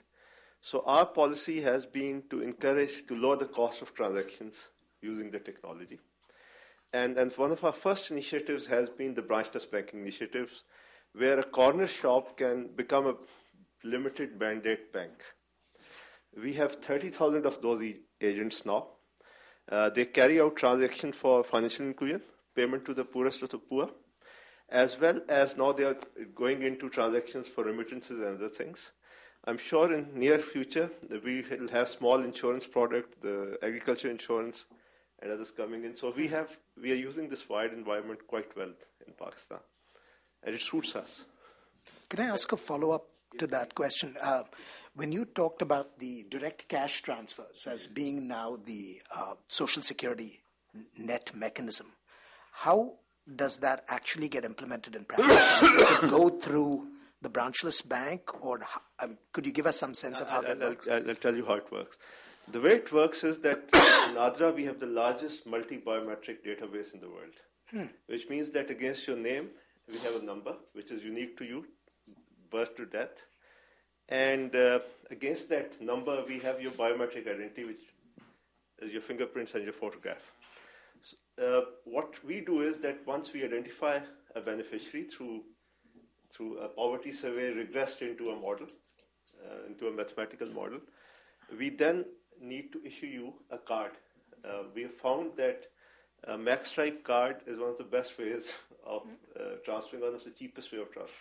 So our policy has been to encourage to lower the cost of transactions using the technology. And, and one of our first initiatives has been the branchless banking initiatives, where a corner shop can become a limited mandate bank. We have 30,000 of those e- agents now. Uh, they carry out transactions for financial inclusion, payment to the poorest of the poor, as well as now they are going into transactions for remittances and other things. I'm sure in near future we will have small insurance product, the agriculture insurance, and others coming in. So we have we are using this wide environment quite well in Pakistan, and it suits us. Can I ask a follow up to that question? Uh, when you talked about the direct cash transfers as being now the uh, Social Security net mechanism, how does that actually get implemented in practice? does it go through the branchless bank, or um, could you give us some sense of how that I'll, works? I'll, I'll tell you how it works. The way it works is that in NADRA we have the largest multi-biometric database in the world, which means that against your name we have a number which is unique to you, birth to death, and uh, against that number we have your biometric identity, which is your fingerprints and your photograph. Uh, what we do is that once we identify a beneficiary through through a poverty survey regressed into a model, uh, into a mathematical model, we then need to issue you a card. Uh, we have found that a magstripe card is one of the best ways [laughs] of uh, transferring, one of the cheapest way of transfer.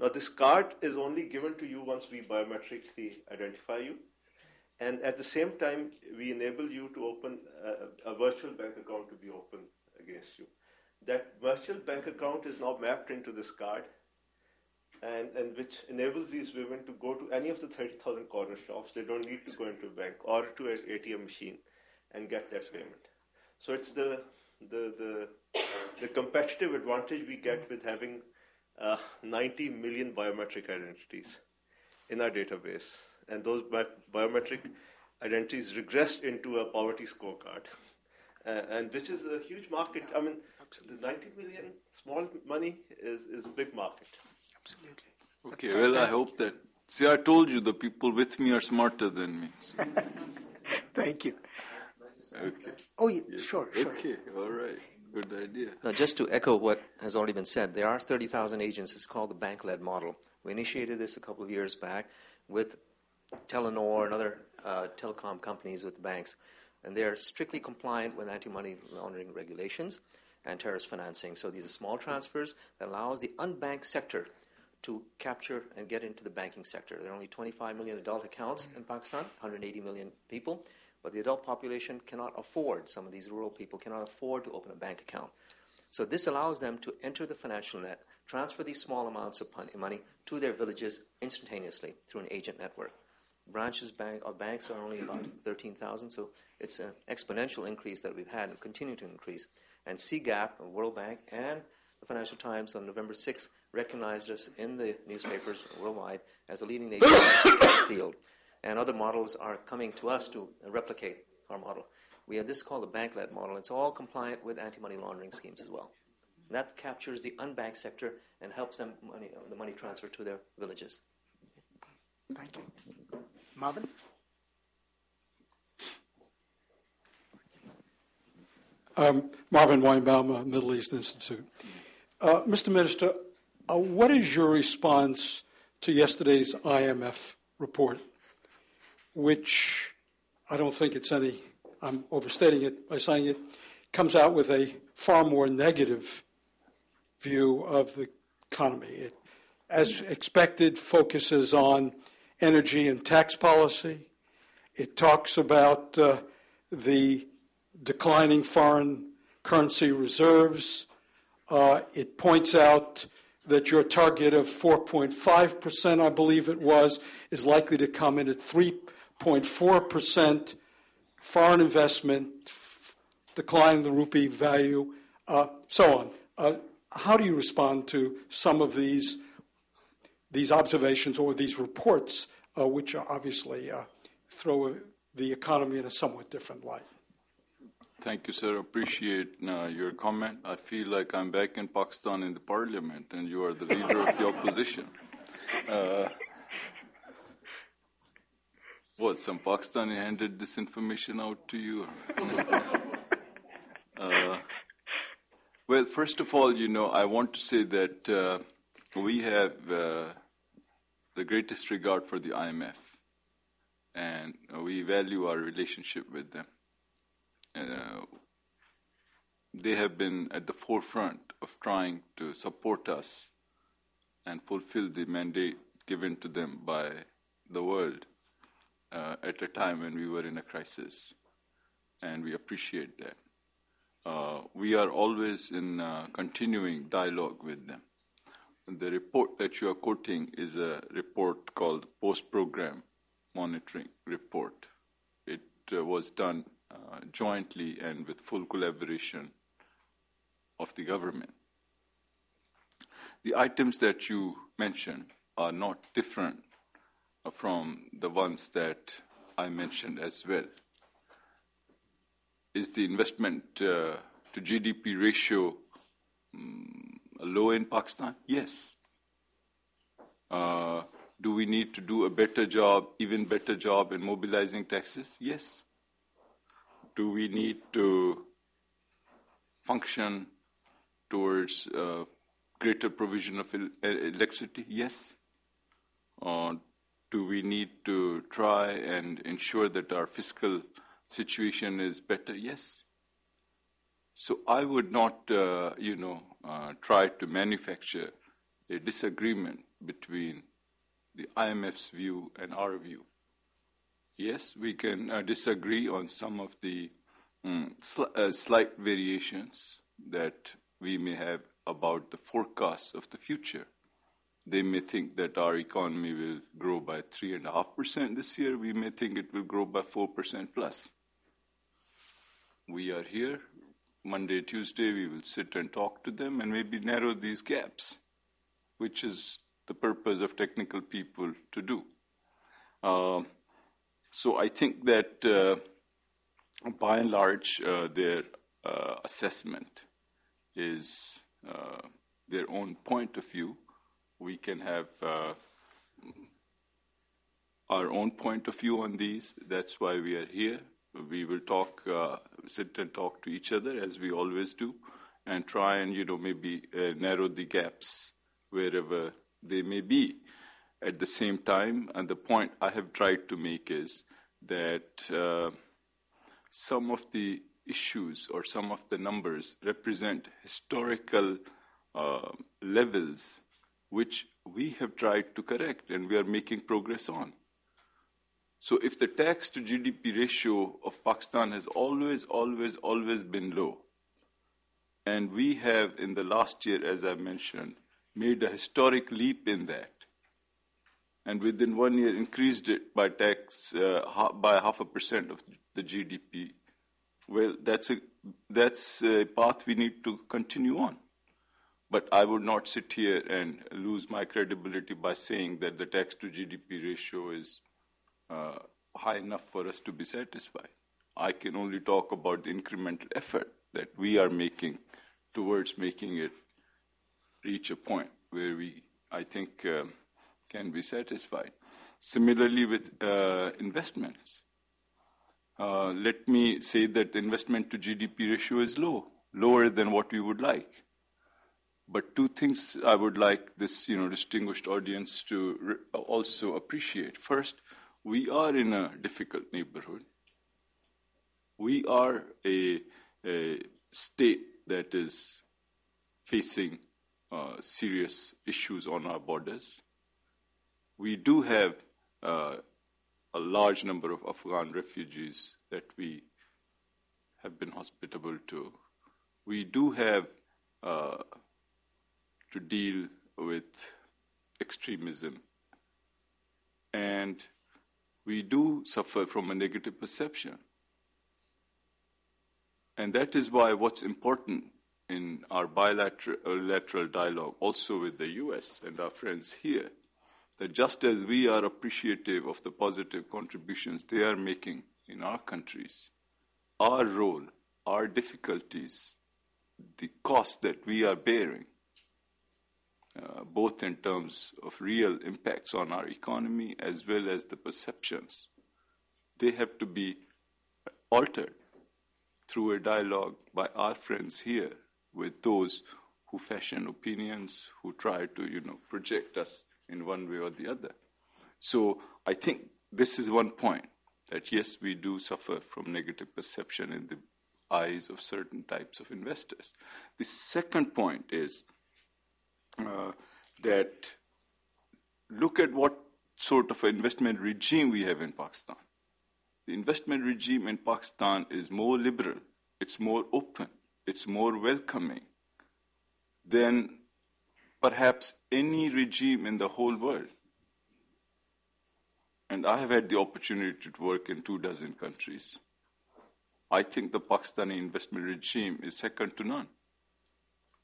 Now, this card is only given to you once we biometrically identify you. And at the same time, we enable you to open a, a virtual bank account to be open against you. That virtual bank account is now mapped into this card, and, and which enables these women to go to any of the 30,000 corner shops. They don't need to go into a bank or to an ATM machine and get that payment. So it's the, the, the, the competitive advantage we get with having uh, 90 million biometric identities in our database. And those bi- biometric identities regressed into a poverty scorecard, uh, and which is a huge market. I mean, the 90 million small money is, is a big market. Absolutely. Okay, well, I hope that. See, I told you the people with me are smarter than me. [laughs] So. Thank you. Okay. Oh, yeah, sure, sure. Okay, all right. Good idea. Now, just to echo what has already been said, there are 30,000 agents. It's called the bank led model. We initiated this a couple of years back with Telenor and other uh, telecom companies with the banks, and they're strictly compliant with anti money laundering regulations and terrorist financing. So these are small transfers that allows the unbanked sector to capture and get into the banking sector. There are only 25 million adult accounts in Pakistan, 180 million people, but the adult population cannot afford, some of these rural people cannot afford to open a bank account. So this allows them to enter the financial net, transfer these small amounts of money to their villages instantaneously through an agent network. Branches bank, of banks are only about 13,000, so it's an exponential increase that we've had and continue to increase. And CGAP, World Bank, and the Financial Times on November 6th recognized us in the newspapers worldwide as a leading nation in the [coughs] field. And other models are coming to us to replicate our model. We have this called the bank-led model. It's all compliant with anti-money laundering schemes as well. And that captures the unbanked sector and helps them money, the money transfer to their villages. Thank you. Marvin? Um, Marvin Weinbaum, Middle East Institute. Uh, Mr. Minister, uh, what is your response to yesterday's IMF report, which I don't think it's any, I'm overstating it by saying it, comes out with a far more negative view of the economy. It, as expected, focuses on energy and tax policy. It talks about uh, the declining foreign currency reserves. Uh, it points out that your target of 4.5%, I believe it was, is likely to come in at 3.4%. Foreign investment, f- decline in the rupee value, uh, so on. Uh, how do you respond to some of these these observations or these reports, uh, which obviously uh, throw the economy in a somewhat different light? Thank you, sir. Appreciate uh, your comment. I feel like I'm back in Pakistan in the parliament and you are the leader of the [laughs] opposition. Uh, what, some Pakistani handed this information out to you? [laughs] uh, well, first of all, you know, I want to say that uh, we have uh, the greatest regard for the IMF and we value our relationship with them. Uh, they have been at the forefront of trying to support us and fulfill the mandate given to them by the world uh, at a time when we were in a crisis. And we appreciate that. Uh, we are always in uh, continuing dialogue with them. The report that you are quoting is a report called Post Program Monitoring Report. It uh, was done uh, jointly and with full collaboration of the government. The items that you mentioned are not different from the ones that I mentioned as well. Is the investment uh, to GDP ratio um, low in Pakistan? Yes. Uh, do we need to do a better job, even better job in mobilizing taxes? Yes. Do we need to function towards uh, greater provision of electricity? Yes. Uh, do we need to try and ensure that our fiscal situation is better? Yes. So I would not, uh, you know, uh, try to manufacture a disagreement between the IMF's view and our view. Yes, we can uh, disagree on some of the um, sl- uh, slight variations that we may have about the forecasts of the future. They may think that our economy will grow by 3.5% this year. We may think it will grow by 4% plus. We are here. Monday, Tuesday, we will sit and talk to them and maybe narrow these gaps, which is the purpose of technical people to do. Uh, so I think that uh, by and large, uh, their uh, assessment is uh, their own point of view. We can have uh, our own point of view on these. That's why we are here. We will talk, uh, sit and talk to each other as we always do, and try and you know maybe uh, narrow the gaps wherever they may be. At the same time, and the point I have tried to make is that uh, some of the issues or some of the numbers represent historical uh, levels which we have tried to correct and we are making progress on. So, if the tax to GDP ratio of Pakistan has always, always, always been low, and we have in the last year, as I mentioned, made a historic leap in that, and within one year increased it by tax uh, by half a percent of the GDP, well, that's a, that's a path we need to continue on. But I would not sit here and lose my credibility by saying that the tax to GDP ratio is uh, high enough for us to be satisfied. I can only talk about the incremental effort that we are making towards making it reach a point where we, I think, um, can be satisfied. Similarly, with uh, investments. Uh, let me say that the investment to GDP ratio is low, lower than what we would like. But two things I would like this, you know, distinguished audience to re- also appreciate. First, we are in a difficult neighborhood. We are a, a state that is facing uh, serious issues on our borders. We do have uh, a large number of Afghan refugees that we have been hospitable to. We do have uh, to deal with extremism. And we do suffer from a negative perception. And that is why what's important in our bilateral uh, dialogue, also with the US and our friends here, that just as we are appreciative of the positive contributions they are making in our countries, our role, our difficulties, the cost that we are bearing, uh, both in terms of real impacts on our economy as well as the perceptions, they have to be altered through a dialogue by our friends here with those who fashion opinions, who try to, you know, project us in one way or the other. So I think this is one point that yes, we do suffer from negative perception in the eyes of certain types of investors. The second point is uh, that look at what sort of investment regime we have in Pakistan. The investment regime in Pakistan is more liberal, it's more open, it's more welcoming than perhaps any regime in the whole world. And I have had the opportunity to work in two dozen countries. I think the Pakistani investment regime is second to none.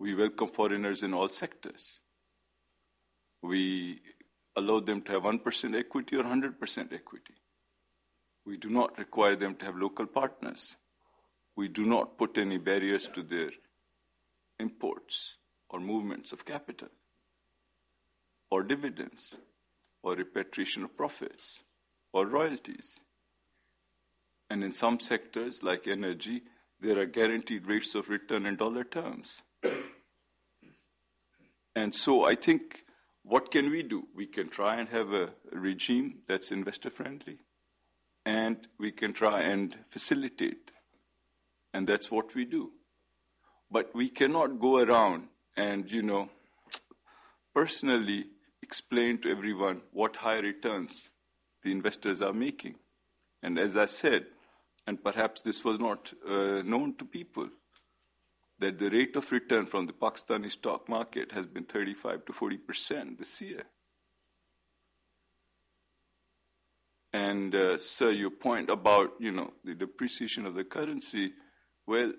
We welcome foreigners in all sectors. We allow them to have 1% equity or 100% equity. We do not require them to have local partners. We do not put any barriers to their imports or movements of capital or dividends or repatriation of profits or royalties. And in some sectors, like energy, there are guaranteed rates of return in dollar terms. And so I think what can we do? We can try and have a regime that's investor friendly, and we can try and facilitate. And that's what we do. But we cannot go around and, you know, personally, explain to everyone what high returns the investors are making. And as I said, and perhaps this was not uh, known to people, that the rate of return from the Pakistani stock market has been 35 to 40 percent this year. And uh, sir, your point about you know the depreciation of the currency, well,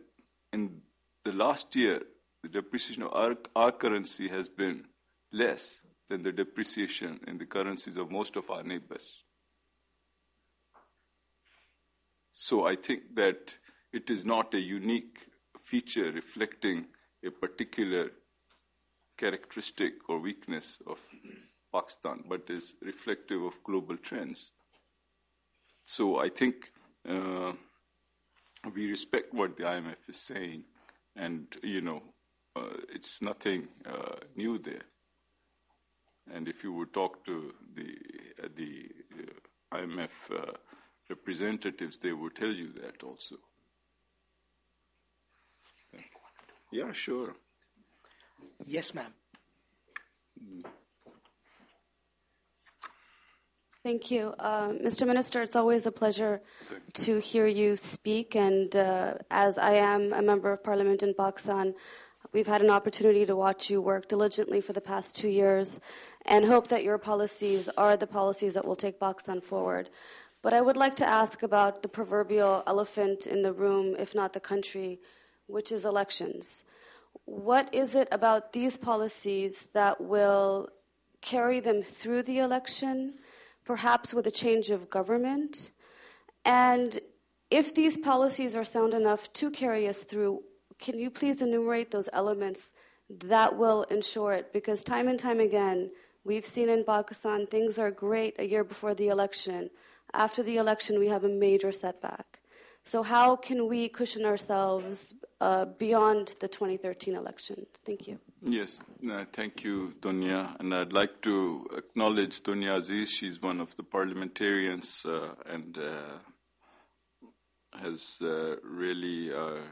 in the last year, the depreciation of our, our currency has been less than the depreciation in the currencies of most of our neighbors. So I think that it is not a unique feature reflecting a particular characteristic or weakness of Pakistan, but is reflective of global trends. So I think uh, we respect what the IMF is saying, and you know, uh, it's nothing uh, new there. And if you would talk to the the uh, IMF uh, representatives, they would tell you that also. Yeah, sure. Yes, ma'am. Thank you. Uh, Mr. Minister, it's always a pleasure to hear you speak. And uh, as I am a member of parliament in Pakistan, we've had an opportunity to watch you work diligently for the past two years and hope that your policies are the policies that will take Pakistan forward. But I would like to ask about the proverbial elephant in the room, if not the country, which is elections. What is it about these policies that will carry them through the election, perhaps with a change of government? And if these policies are sound enough to carry us through, can you please enumerate those elements that will ensure it? Because time and time again, we've seen in Pakistan things are great a year before the election. After the election, we have a major setback. So, how can we cushion ourselves uh, beyond the 2013 election? Thank you. Yes, uh, thank you, Donia. And I'd like to acknowledge Donia Aziz. She's one of the parliamentarians uh, and uh, has uh, really uh,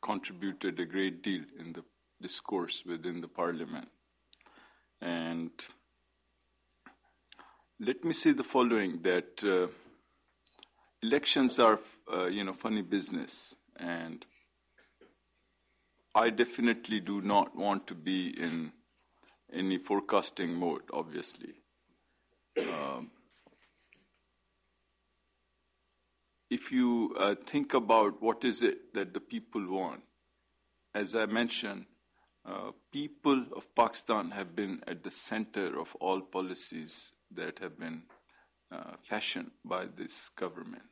contributed a great deal in the discourse within the parliament. And let me say the following that elections are, uh, you know, funny business, and I definitely do not want to be in any forecasting mode. Obviously, um, if you uh, think about what is it that the people want, as I mentioned, uh, people of Pakistan have been at the center of all policies that have been uh, fashioned by this government.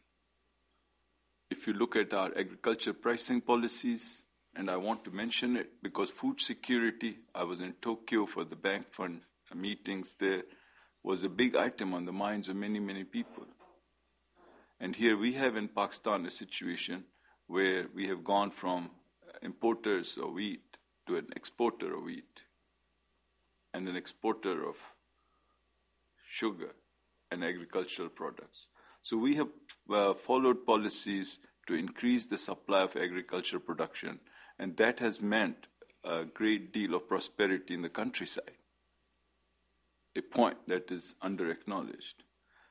If you look at our agriculture pricing policies, and I want to mention it because food security, I was in Tokyo for the Bank Fund meetings there, was a big item on the minds of many, many people. And here we have in Pakistan a situation where we have gone from importers of wheat to an exporter of wheat and an exporter of sugar and agricultural products. So we have uh, followed policies to increase the supply of agricultural production, and that has meant a great deal of prosperity in the countryside, a point that is under acknowledged.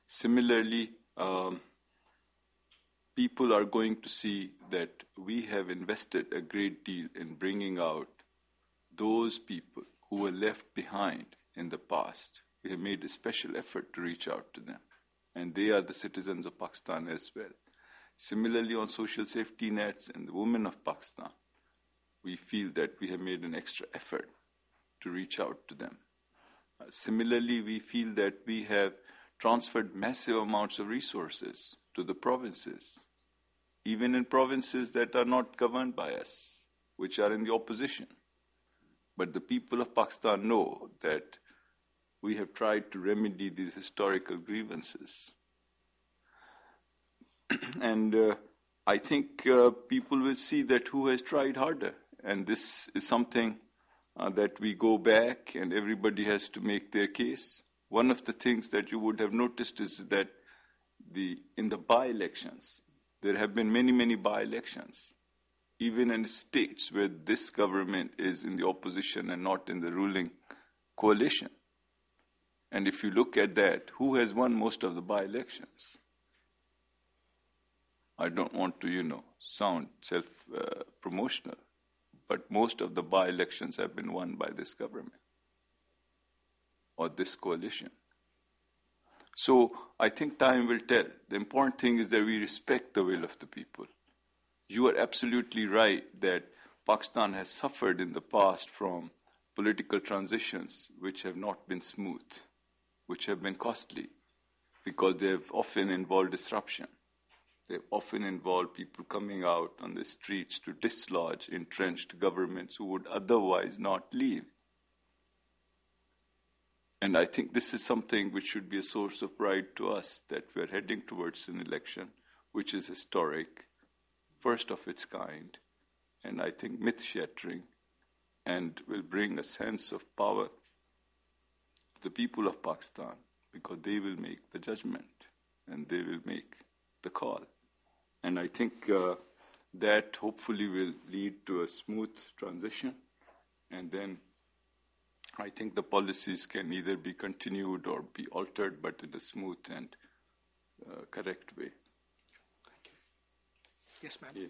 Similarly, um, people are going to see that we have invested a great deal in bringing out those people who were left behind in the past we have made a special effort to reach out to them. And they are the citizens of Pakistan as well. Similarly, on social safety nets and the women of Pakistan, we feel that we have made an extra effort to reach out to them. Uh, similarly, we feel that we have transferred massive amounts of resources to the provinces, even in provinces that are not governed by us, which are in the opposition. But the people of Pakistan know that we have tried to remedy these historical grievances. [clears throat] and uh, I think uh, people will see that who has tried harder. And this is something uh, that we go back and everybody has to make their case. One of the things that you would have noticed is that the, in the by elections, there have been many, many by elections, even in states where this government is in the opposition and not in the ruling coalition And if you look at that, who has won most of the by elections? I don't want to, you know, sound self uh, promotional, but most of the by elections have been won by this government or this coalition. So I think time will tell. The important thing is that we respect the will of the people. You are absolutely right that Pakistan has suffered in the past from political transitions which have not been smooth, which have been costly, because they have often involved disruption. They have often involved people coming out on the streets to dislodge entrenched governments who would otherwise not leave. And I think this is something which should be a source of pride to us that we're heading towards an election which is historic, first of its kind, and I think myth shattering, and will bring a sense of power the people of Pakistan because they will make the judgment and they will make the call. And I think uh, that hopefully will lead to a smooth transition and then I think the policies can either be continued or be altered, but in a smooth and uh, correct way. Thank you. Yes, ma'am. Yeah.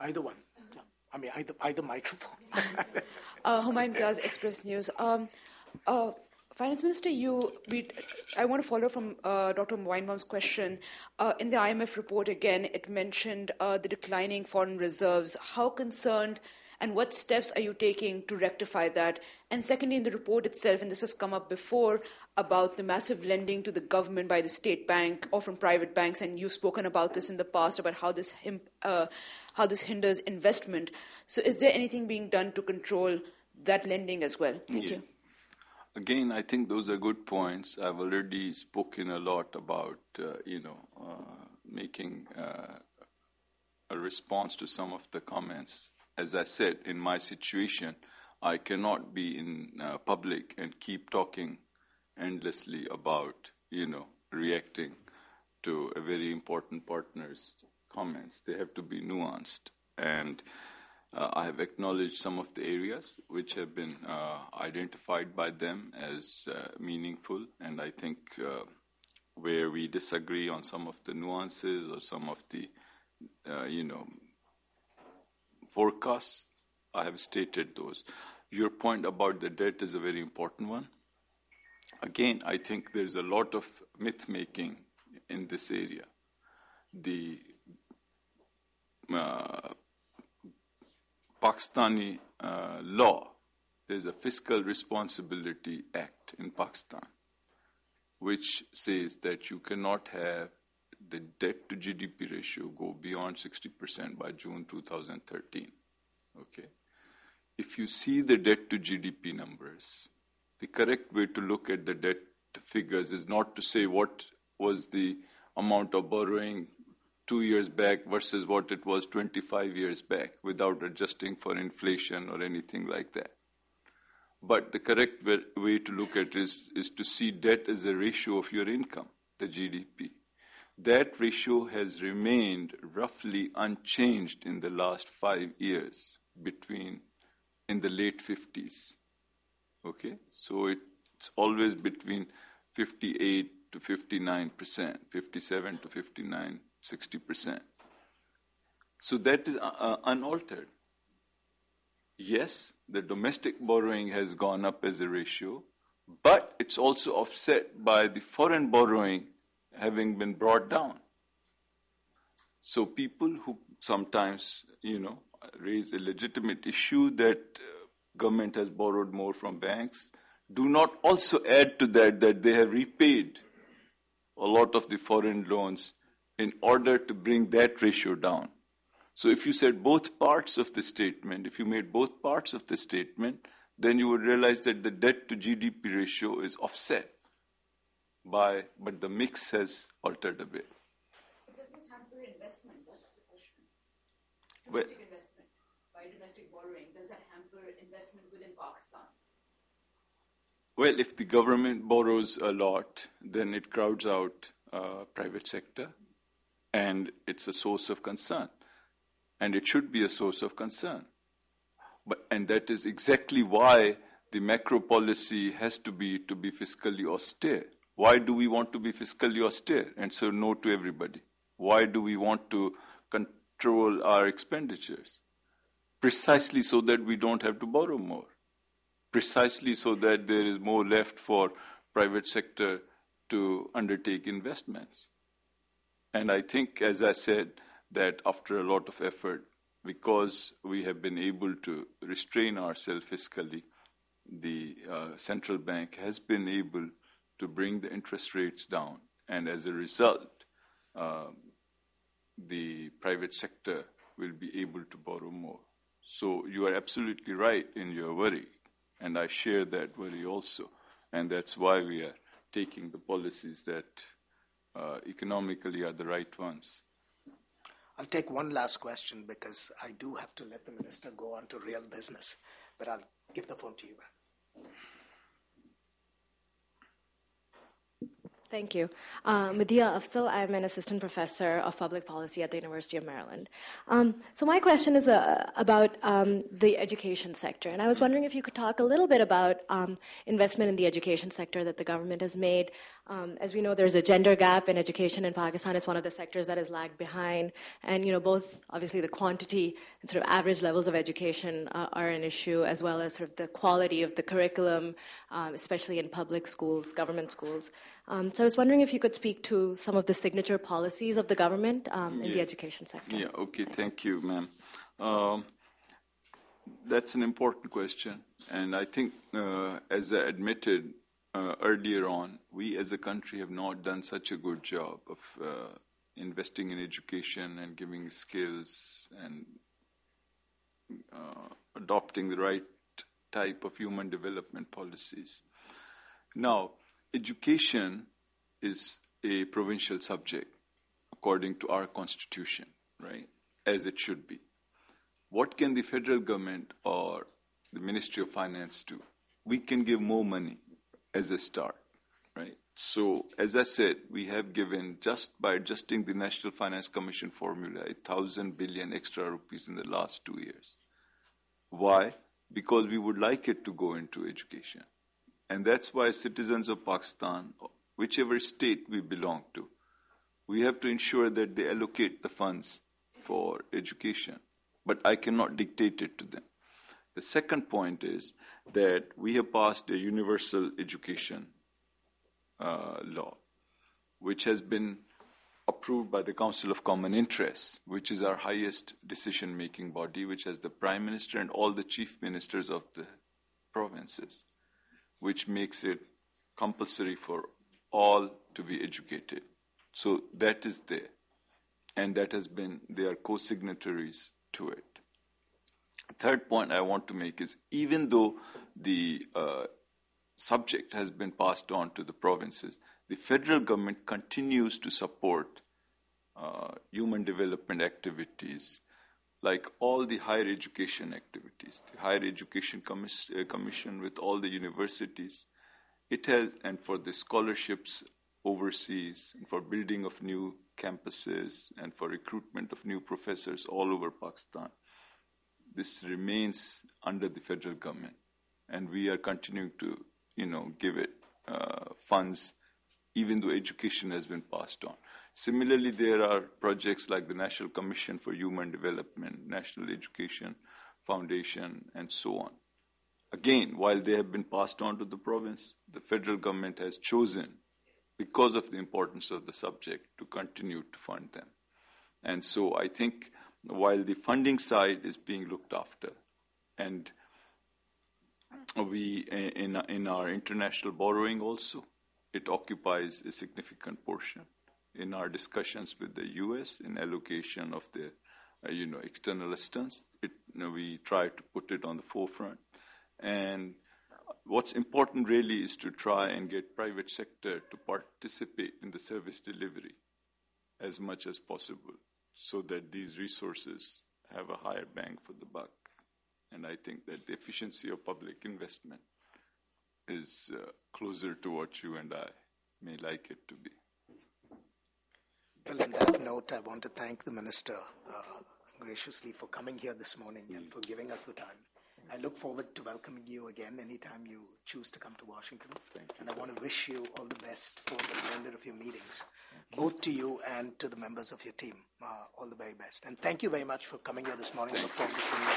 Either one. I mean, either, either microphone. [laughs] uh, Humayun Express News. Um, uh, Finance Minister, you, we, I want to follow from uh, Dr. Weinbaum's question. Uh, in the IMF report, again, it mentioned uh, the declining foreign reserves. How concerned and what steps are you taking to rectify that? And secondly, in the report itself, and this has come up before, about the massive lending to the government by the state bank or from private banks, and you've spoken about this in the past about how this uh, how this hinders investment. So, is there anything being done to control that lending as well? Thank yeah. you. Again, I think those are good points. I've already spoken a lot about, uh, you know, uh, making uh, a response to some of the comments. As I said, in my situation, I cannot be in uh, public and keep talking endlessly about, you know, reacting to a very important partner's comments. They have to be nuanced. And uh, I have acknowledged some of the areas which have been uh, identified by them as uh, meaningful, and I think uh, where we disagree on some of the nuances or some of the, uh, you know, forecasts, I have stated those. Your point about the debt is a very important one. Again, I think there's a lot of myth making in this area. The uh, Pakistani uh, law, there's a Fiscal Responsibility Act in Pakistan, which says that you cannot have the debt to GDP ratio go beyond 60% by June 2013. Okay? If you see the debt to GDP numbers, the correct way to look at the debt figures is not to say what was the amount of borrowing two years back versus what it was 25 years back without adjusting for inflation or anything like that. But the correct way to look at it is, is to see debt as a ratio of your income, the GDP. That ratio has remained roughly unchanged in the last five years between in the late 50s. Okay? So it's always between 58 to 59 percent, 57 to 59 60%. So that is uh, uh, unaltered. Yes, the domestic borrowing has gone up as a ratio, but it's also offset by the foreign borrowing having been brought down. So people who sometimes, you know, raise a legitimate issue that uh, government has borrowed more from banks do not also add to that that they have repaid a lot of the foreign loans in order to bring that ratio down. So if you said both parts of the statement, if you made both parts of the statement, then you would realize that the debt to GDP ratio is offset by, but the mix has altered a bit. Does this hamper investment? That's the question. Well, investment by domestic borrowing, does that hamper investment within Pakistan? Well, if the government borrows a lot, then it crowds out uh, private sector and it's a source of concern. And it should be a source of concern. But, and that is exactly why the macro policy has to be to be fiscally austere. Why do we want to be fiscally austere and so no to everybody? Why do we want to control our expenditures? Precisely so that we don't have to borrow more. Precisely so that there is more left for private sector to undertake investments. And I think, as I said, that after a lot of effort, because we have been able to restrain ourselves fiscally, the uh, central bank has been able to bring the interest rates down. And as a result, uh, the private sector will be able to borrow more. So you are absolutely right in your worry, and I share that worry also. And that's why we are taking the policies that uh, economically are the right ones. I'll take one last question because I do have to let the minister go on to real business, but I'll give the phone to you back. Thank you. Uh, Madiha Afzal, I'm an assistant professor of public policy at the University of Maryland. Um, so, my question is uh, about um, the education sector. And I was wondering if you could talk a little bit about um, investment in the education sector that the government has made. Um, as we know, there's a gender gap in education in Pakistan. It's one of the sectors that has lagged behind. And, you know, both obviously the quantity and sort of average levels of education uh, are an issue, as well as sort of the quality of the curriculum, um, especially in public schools, government schools. Um, so I was wondering if you could speak to some of the signature policies of the government um, in yeah. the education sector. Yeah, okay, thank you, ma'am. Um, that's an important question. And I think, uh, as I admitted uh, earlier on, we as a country have not done such a good job of uh, investing in education and giving skills and uh, adopting the right type of human development policies. Now, education is a provincial subject according to our constitution, right? As it should be. What can the federal government or the Ministry of Finance do? We can give more money as a start, right? So, as I said, we have given just by adjusting the National Finance Commission formula a thousand billion extra rupees in the last two years. Why? Because we would like it to go into education. And that's why citizens of Pakistan, whichever state we belong to, we have to ensure that they allocate the funds for education. But I cannot dictate it to them. The second point is that we have passed a universal education uh, law, which has been approved by the Council of Common Interests, which is our highest decision making body, which has the Prime Minister and all the chief ministers of the provinces which makes it compulsory for all to be educated. So that is there. And that has been, they are co signatories to it. Third point I want to make is even though the uh, subject has been passed on to the provinces, the federal government continues to support uh, human development activities like all the higher education activities, the Higher Education Commis- uh, Commission with all the universities, it has, and for the scholarships overseas, and for building of new campuses, and for recruitment of new professors all over Pakistan. This remains under the federal government, and we are continuing to, you know, give it uh, funds, even though education has been passed on. Similarly, there are projects like the National Commission for Human Development, National Education Foundation, and so on. Again, while they have been passed on to the province, the federal government has chosen, because of the importance of the subject, to continue to fund them. And so I think while the funding side is being looked after, and we, in, in our international borrowing also, it occupies a significant portion in our discussions with the U.S. in allocation of the, uh, you know, external assistance. It, you know, we try to put it on the forefront. And what's important really is to try and get private sector to participate in the service delivery as much as possible so that these resources have a higher bang for the buck. And I think that the efficiency of public investment is uh, closer to what you and I may like it to be. Well, on that note, I want to thank the Minister uh, graciously for coming here this morning and for giving us the time. I look forward to welcoming you again anytime you choose to come to Washington. Thank you, and I sir. want to wish you all the best for the remainder of your meetings, both to you and to the members of your team. Uh, all the very best. And thank you very much for coming here this morning. Look forward to seeing you.